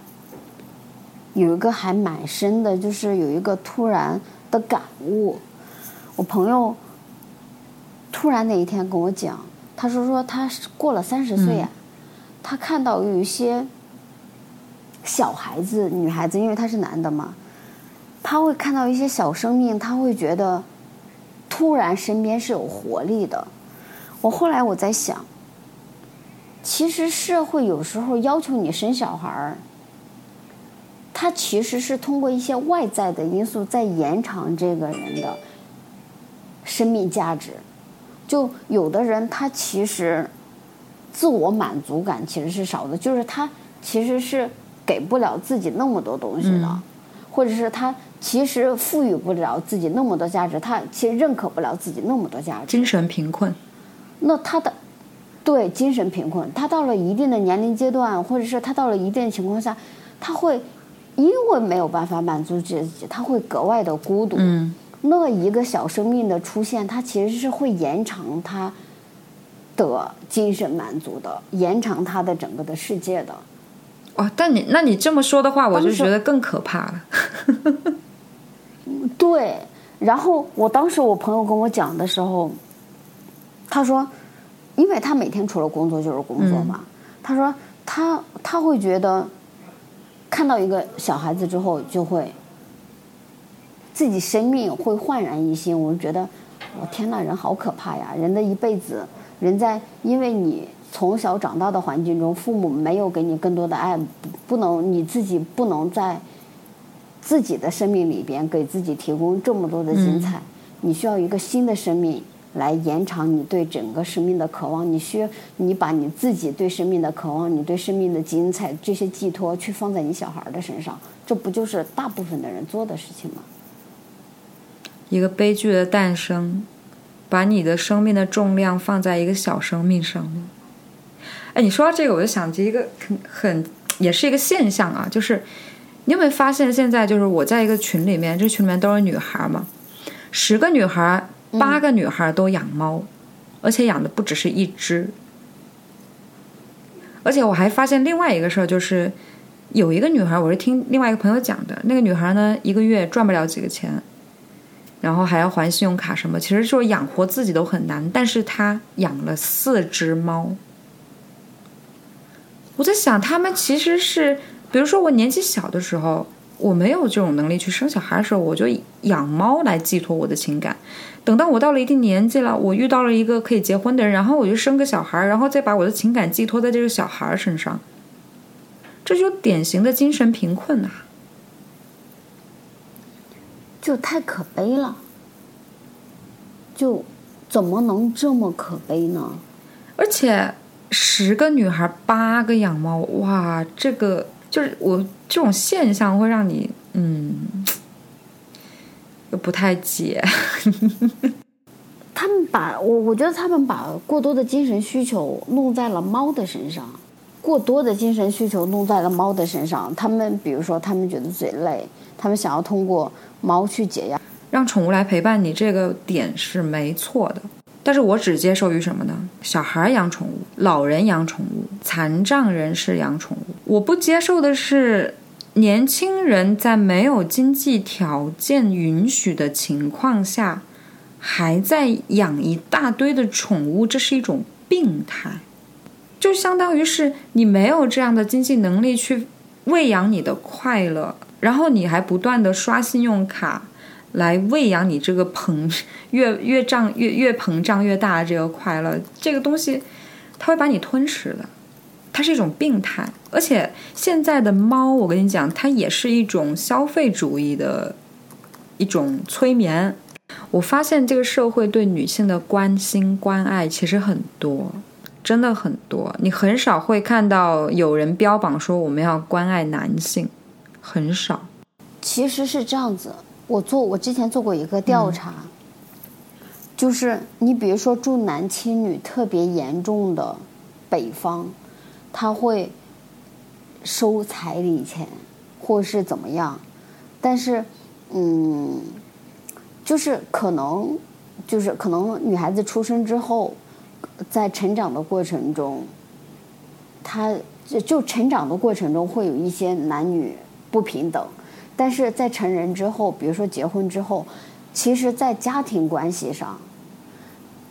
有一个还蛮深的，就是有一个突然的感悟。我朋友突然那一天跟我讲，他说说他过了三十岁啊，他看到有一些小孩子、女孩子，因为他是男的嘛，他会看到一些小生命，他会觉得突然身边是有活力的。我后来我在想，其实社会有时候要求你生小孩儿，他其实是通过一些外在的因素在延长这个人的生命价值。就有的人他其实自我满足感其实是少的，就是他其实是给不了自己那么多东西的，或者是他其实赋予不了自己那么多价值，他其实认可不了自己那么多价值。精神贫困，那他的对精神贫困，他到了一定的年龄阶段，或者是他到了一定的情况下，他会因为没有办法满足自己，他会格外的孤独。嗯，那一个小生命的出现，它其实是会延长他的精神满足的，延长他的整个的世界的。哦，但你那你这么说的话，我就觉得更可怕了。对，然后我当时我朋友跟我讲的时候，他说，因为他每天除了工作就是工作嘛，他说他他会觉得看到一个小孩子之后，就会自己生命会焕然一新。我就觉得，我天呐，人好可怕呀！人的一辈子，人在因为你从小长大的环境中，父母没有给你更多的爱，不不能你自己不能在自己的生命里边给自己提供这么多的精彩，你需要一个新的生命来延长你对整个生命的渴望。你需要你把你自己对生命的渴望，你对生命的精彩这些寄托，去放在你小孩的身上，这不就是大部分的人做的事情吗？一个悲剧的诞生，把你的生命的重量放在一个小生命上面。哎，你说到这个，我就想起一个很很也是一个现象啊，就是你有没有发现现在就是我在一个群里面，这群里面都是女孩嘛，十个女孩八个女孩都养猫，而且养的不只是一只。而且我还发现另外一个事儿，就是有一个女孩，我是听另外一个朋友讲的，那个女孩呢，一个月赚不了几个钱，然后还要还信用卡什么，其实说养活自己都很难，但是他养了四只猫。我在想，他们其实是，比如说我年纪小的时候，我没有这种能力去生小孩的时候，我就养猫来寄托我的情感。等到我到了一定年纪了，我遇到了一个可以结婚的人，然后我就生个小孩，然后再把我的情感寄托在这个小孩身上，这就典型的精神贫困啊！就太可悲了，就怎么能这么可悲呢？而且十个女孩八个养猫，哇，这个就是我这种现象会让你嗯，又不太解。他们把我，我觉得他们把过多的精神需求弄在了猫的身上，过多的精神需求弄在了猫的身上。他们比如说，他们觉得嘴累，他们想要通过猫去解压。让宠物来陪伴你，这个点是没错的。但是我只接受于什么呢？小孩养宠物，老人养宠物，残障人士养宠物。我不接受的是，年轻人在没有经济条件允许的情况下，还在养一大堆的宠物，这是一种病态。就相当于是你没有这样的经济能力去喂养你的快乐，然后你还不断的刷信用卡。来喂养你这个膨越越胀越越膨胀越大这个快乐，这个东西它会把你吞噬的，它是一种病态。而且现在的猫，我跟你讲，它也是一种消费主义的一种催眠。我发现这个社会对女性的关心关爱其实很多，真的很多。你很少会看到有人标榜说我们要关爱男性，很少。其实是这样子，我做我之前做过一个调查，就是你比如说重男轻女特别严重的北方，他会收彩礼钱，或是怎么样，但是嗯，就是可能就是可能女孩子出生之后，在成长的过程中，他就就成长的过程中会有一些男女不平等，但是在成人之后，比如说结婚之后，其实，在家庭关系上，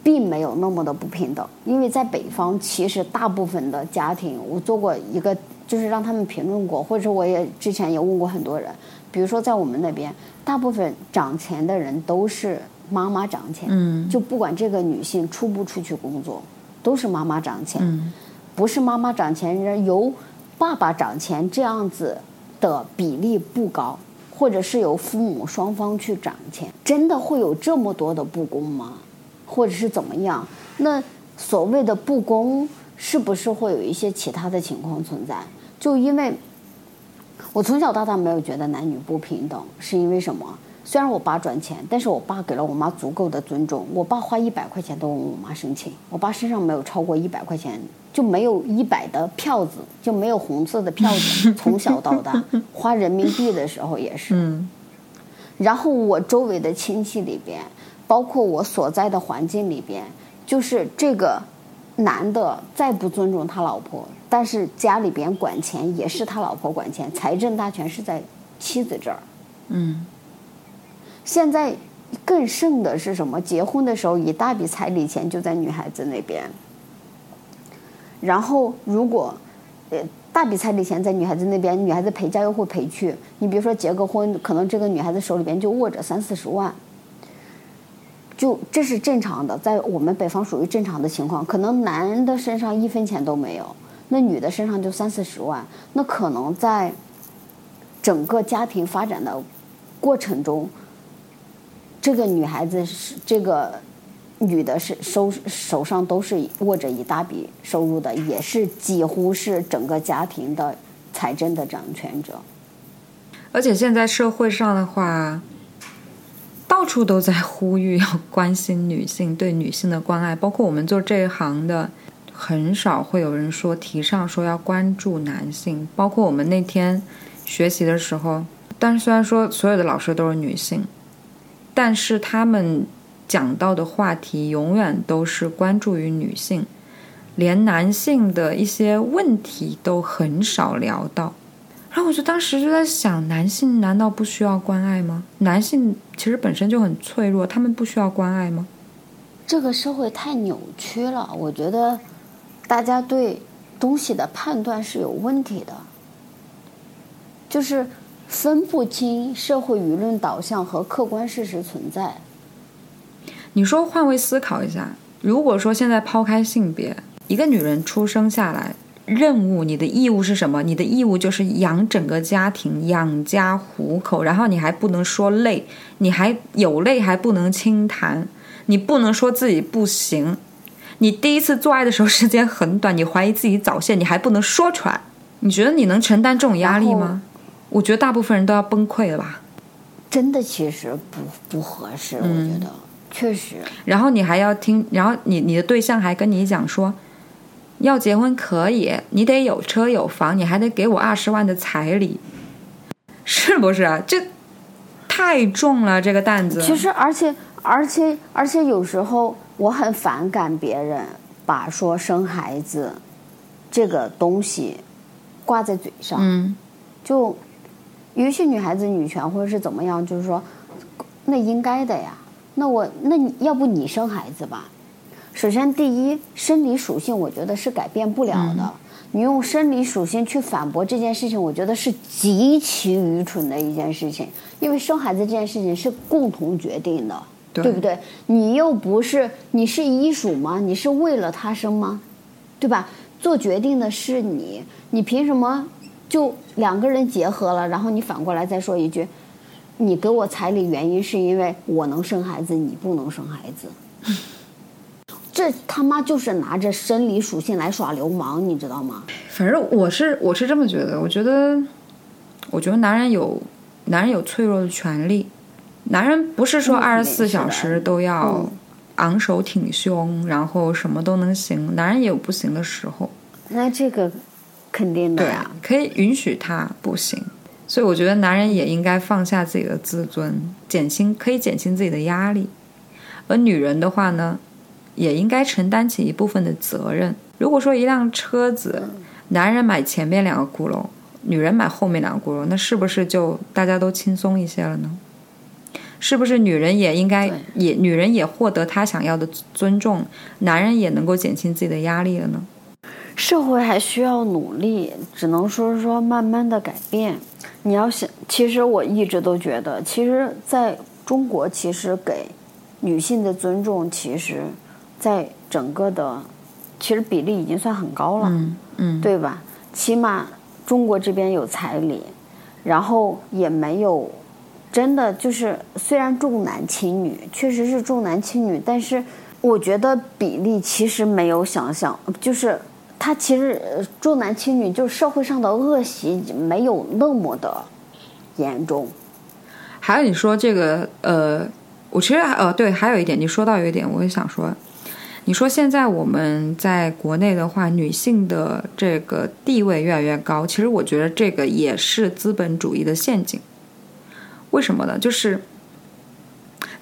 并没有那么的不平等，因为在北方，其实大部分的家庭，我做过一个，就是让他们评论过，或者我也之前也问过很多人，比如说在我们那边，大部分掌钱的人都是妈妈掌钱，嗯就不管这个女性出不出去工作，都是妈妈掌钱，嗯不是妈妈掌钱，人由爸爸掌钱这样子的比例不高，或者是由父母双方去掌钱，真的会有这么多的不公吗？或者是怎么样？那所谓的不公，是不是会有一些其他的情况存在？就因为我从小到大没有觉得男女不平等，是因为什么？虽然我爸赚钱，但是我爸给了我妈足够的尊重。我爸花一百块钱都问我妈申请，我爸身上没有超过一百块钱，就没有一百的票子，就没有红色的票子。从小到大，花人民币的时候也是。嗯然后我周围的亲戚里边，包括我所在的环境里边，就是这个男的再不尊重他老婆，但是家里边管钱也是他老婆管钱，财政大权是在妻子这儿。嗯现在更甚的是什么？结婚的时候一大笔彩礼钱就在女孩子那边，然后如果呃大笔彩礼钱在女孩子那边，女孩子陪嫁又会陪去。你比如说结个婚，可能这个女孩子手里边就握着三四十万，就这是正常的，在我们北方属于正常的情况。可能男的身上一分钱都没有，那女的身上就三四十万，那可能在整个家庭发展的过程中，这个女孩子是这个女的是收手上都是握着一大笔收入的，也是几乎是整个家庭的财政的掌权者。而且现在社会上的话，到处都在呼吁要关心女性，对女性的关爱，包括我们做这一行的，很少会有人说提倡说要关注男性。包括我们那天学习的时候，但是虽然说所有的老师都是女性，但是他们讲到的话题永远都是关注于女性，连男性的一些问题都很少聊到。然后我就当时就在想，男性难道不需要关爱吗？男性其实本身就很脆弱，他们不需要关爱吗？这个社会太扭曲了，我觉得大家对东西的判断是有问题的，就是分不清社会舆论导向和客观事实存在。你说换位思考一下，如果说现在抛开性别，一个女人出生下来，任务你的义务是什么？你的义务就是养整个家庭，养家糊口，然后你还不能说累，你还有累还不能轻谈，你不能说自己不行。你第一次做爱的时候时间很短，你怀疑自己早泄，你还不能说出来。你觉得你能承担这种压力吗？我觉得大部分人都要崩溃了吧。真的其实不不合适，我觉得确实。然后你还要听，然后你你的对象还跟你讲说，要结婚可以，你得有车有房，你还得给我二十万的彩礼，是不是啊？这太重了，这个担子。其实，而且，而且，而且，有时候我很反感别人把说生孩子这个东西挂在嘴上。嗯就有一些女孩子女权或者是怎么样，就是说，那应该的呀。那我那你要不你生孩子吧？首先，第一，生理属性我觉得是改变不了的。你用生理属性去反驳这件事情，我觉得是极其愚蠢的一件事情。因为生孩子这件事情是共同决定的，对不对？你又不是你是医属吗？你是为了他生吗？对吧？做决定的是你，你凭什么就两个人结合了，然后你反过来再说一句，你给我彩礼原因是因为我能生孩子，你不能生孩子。这他妈就是拿着生理属性来耍流氓，你知道吗？反正我是我是这么觉得，我觉得，我觉得男人有男人有脆弱的权利，男人不是说嗯二十四小时都要嗯昂首挺胸，然后什么都能行，男人也有不行的时候。那这个肯定的对呀，，可以允许他不行。所以我觉得男人也应该放下自己的自尊，减轻可以减轻自己的压力。而女人的话呢，也应该承担起一部分的责任。如果说一辆车子，男人买前面两个轱辘，女人买后面两个轱辘，那是不是就大家都轻松一些了呢？是不是女人也应该也女人也获得她想要的尊重，男人也能够减轻自己的压力了呢？社会还需要努力，只能说是说慢慢的改变。你要想，其实我一直都觉得，其实在中国，其实给女性的尊重，其实在整个的，其实比例已经算很高了。嗯嗯，对吧？起码中国这边有彩礼，然后也没有真的就是虽然重男轻女，确实是重男轻女，但是我觉得比例其实没有想象，就是他其实重男轻女，就是社会上的恶习没有那么的严重。还有你说这个呃，我其实呃对，还有一点你说到有一点，我也想说，你说现在我们在国内的话，女性的这个地位越来越高，其实我觉得这个也是资本主义的陷阱。为什么呢？就是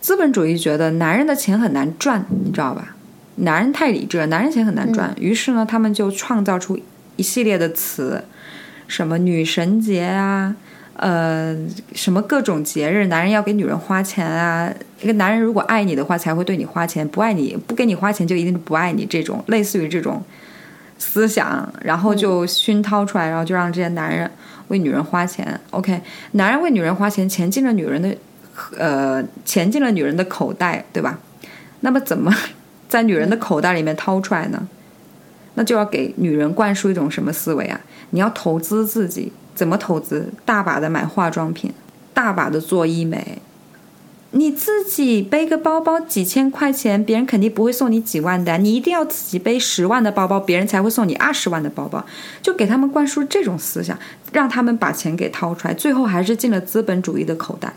资本主义觉得男人的钱很难赚，你知道吧？男人太理智了，男人钱很难赚，于是呢，他们就创造出一系列的词，什么女神节啊，呃，什么各种节日，男人要给女人花钱啊。一个男人如果爱你的话，才会对你花钱；不爱你，不给你花钱，就一定不爱你。这种类似于这种思想，然后就熏陶出来，然后就让这些男人为女人花钱。OK，男人为女人花钱，钱进了女人的呃，钱进了女人的口袋，对吧？那么怎么在女人的口袋里面掏出来呢？那就要给女人灌输一种什么思维啊？你要投资自己，怎么投资？大把的买化妆品，大把的做医美。你自己背个包包几千块钱，别人肯定不会送你几万的，你一定要自己背十万的包包，别人才会送你二十万的包包。就给他们灌输这种思想，让他们把钱给掏出来，最后还是进了资本主义的口袋。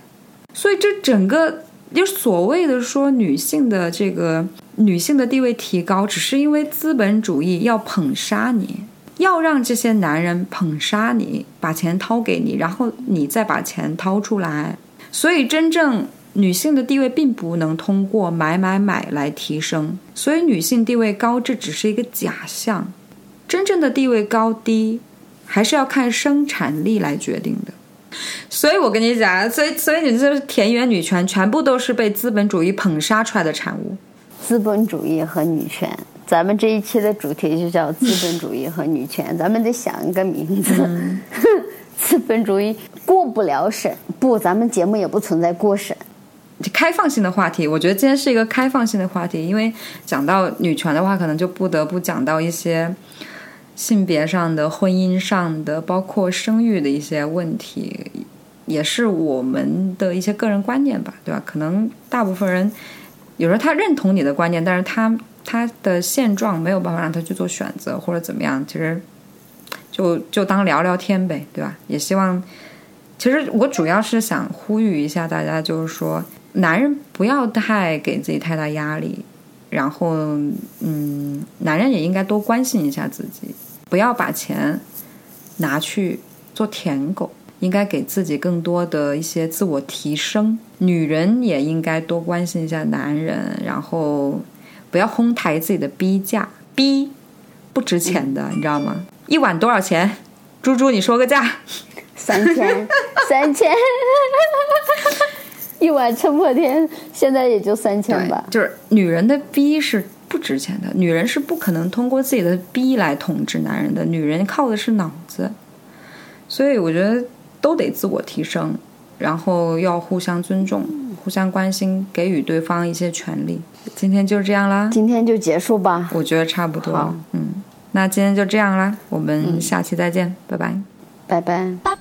所以这整个就所谓的说女性的这个女性的地位提高，只是因为资本主义要捧杀你，要让这些男人捧杀你，把钱掏给你，然后你再把钱掏出来。所以真正女性的地位并不能通过买买买来提升，所以女性地位高这只是一个假象，真正的地位高低还是要看生产力来决定的。所以我跟你讲，所以所以你这田园女权全部都是被资本主义捧杀出来的产物。资本主义和女权，咱们这一期的主题就叫资本主义和女权，咱们得想一个名字。资本主义过不了审，不，咱们节目也不存在过审。开放性的话题，我觉得今天是一个开放性的话题，因为讲到女权的话，可能就不得不讲到一些性别上的、婚姻上的，包括生育的一些问题，也是我们的一些个人观念吧，对吧？可能大部分人有时候他认同你的观念，但是他他的现状没有办法让他去做选择或者怎么样，其实就就当聊聊天呗，对吧？也希望。其实我主要是想呼吁一下大家，就是说，男人不要太给自己太大压力，然后，嗯，男人也应该多关心一下自己，不要把钱拿去做舔狗，应该给自己更多的一些自我提升。女人也应该多关心一下男人，然后不要哄抬自己的逼价，逼不值钱的，你知道吗？一碗多少钱？猪猪，你说个价。三千，三千，一碗撑破天，现在也就三千吧。就是女人的逼是不值钱的，女人是不可能通过自己的逼来统治男人的，女人靠的是脑子。所以我觉得都得自我提升，然后要互相尊重、互相关心，给予对方一些权利。今天就这样啦，今天就结束吧，我觉得差不多。嗯，那今天就这样啦，我们下期再见，拜拜。拜拜。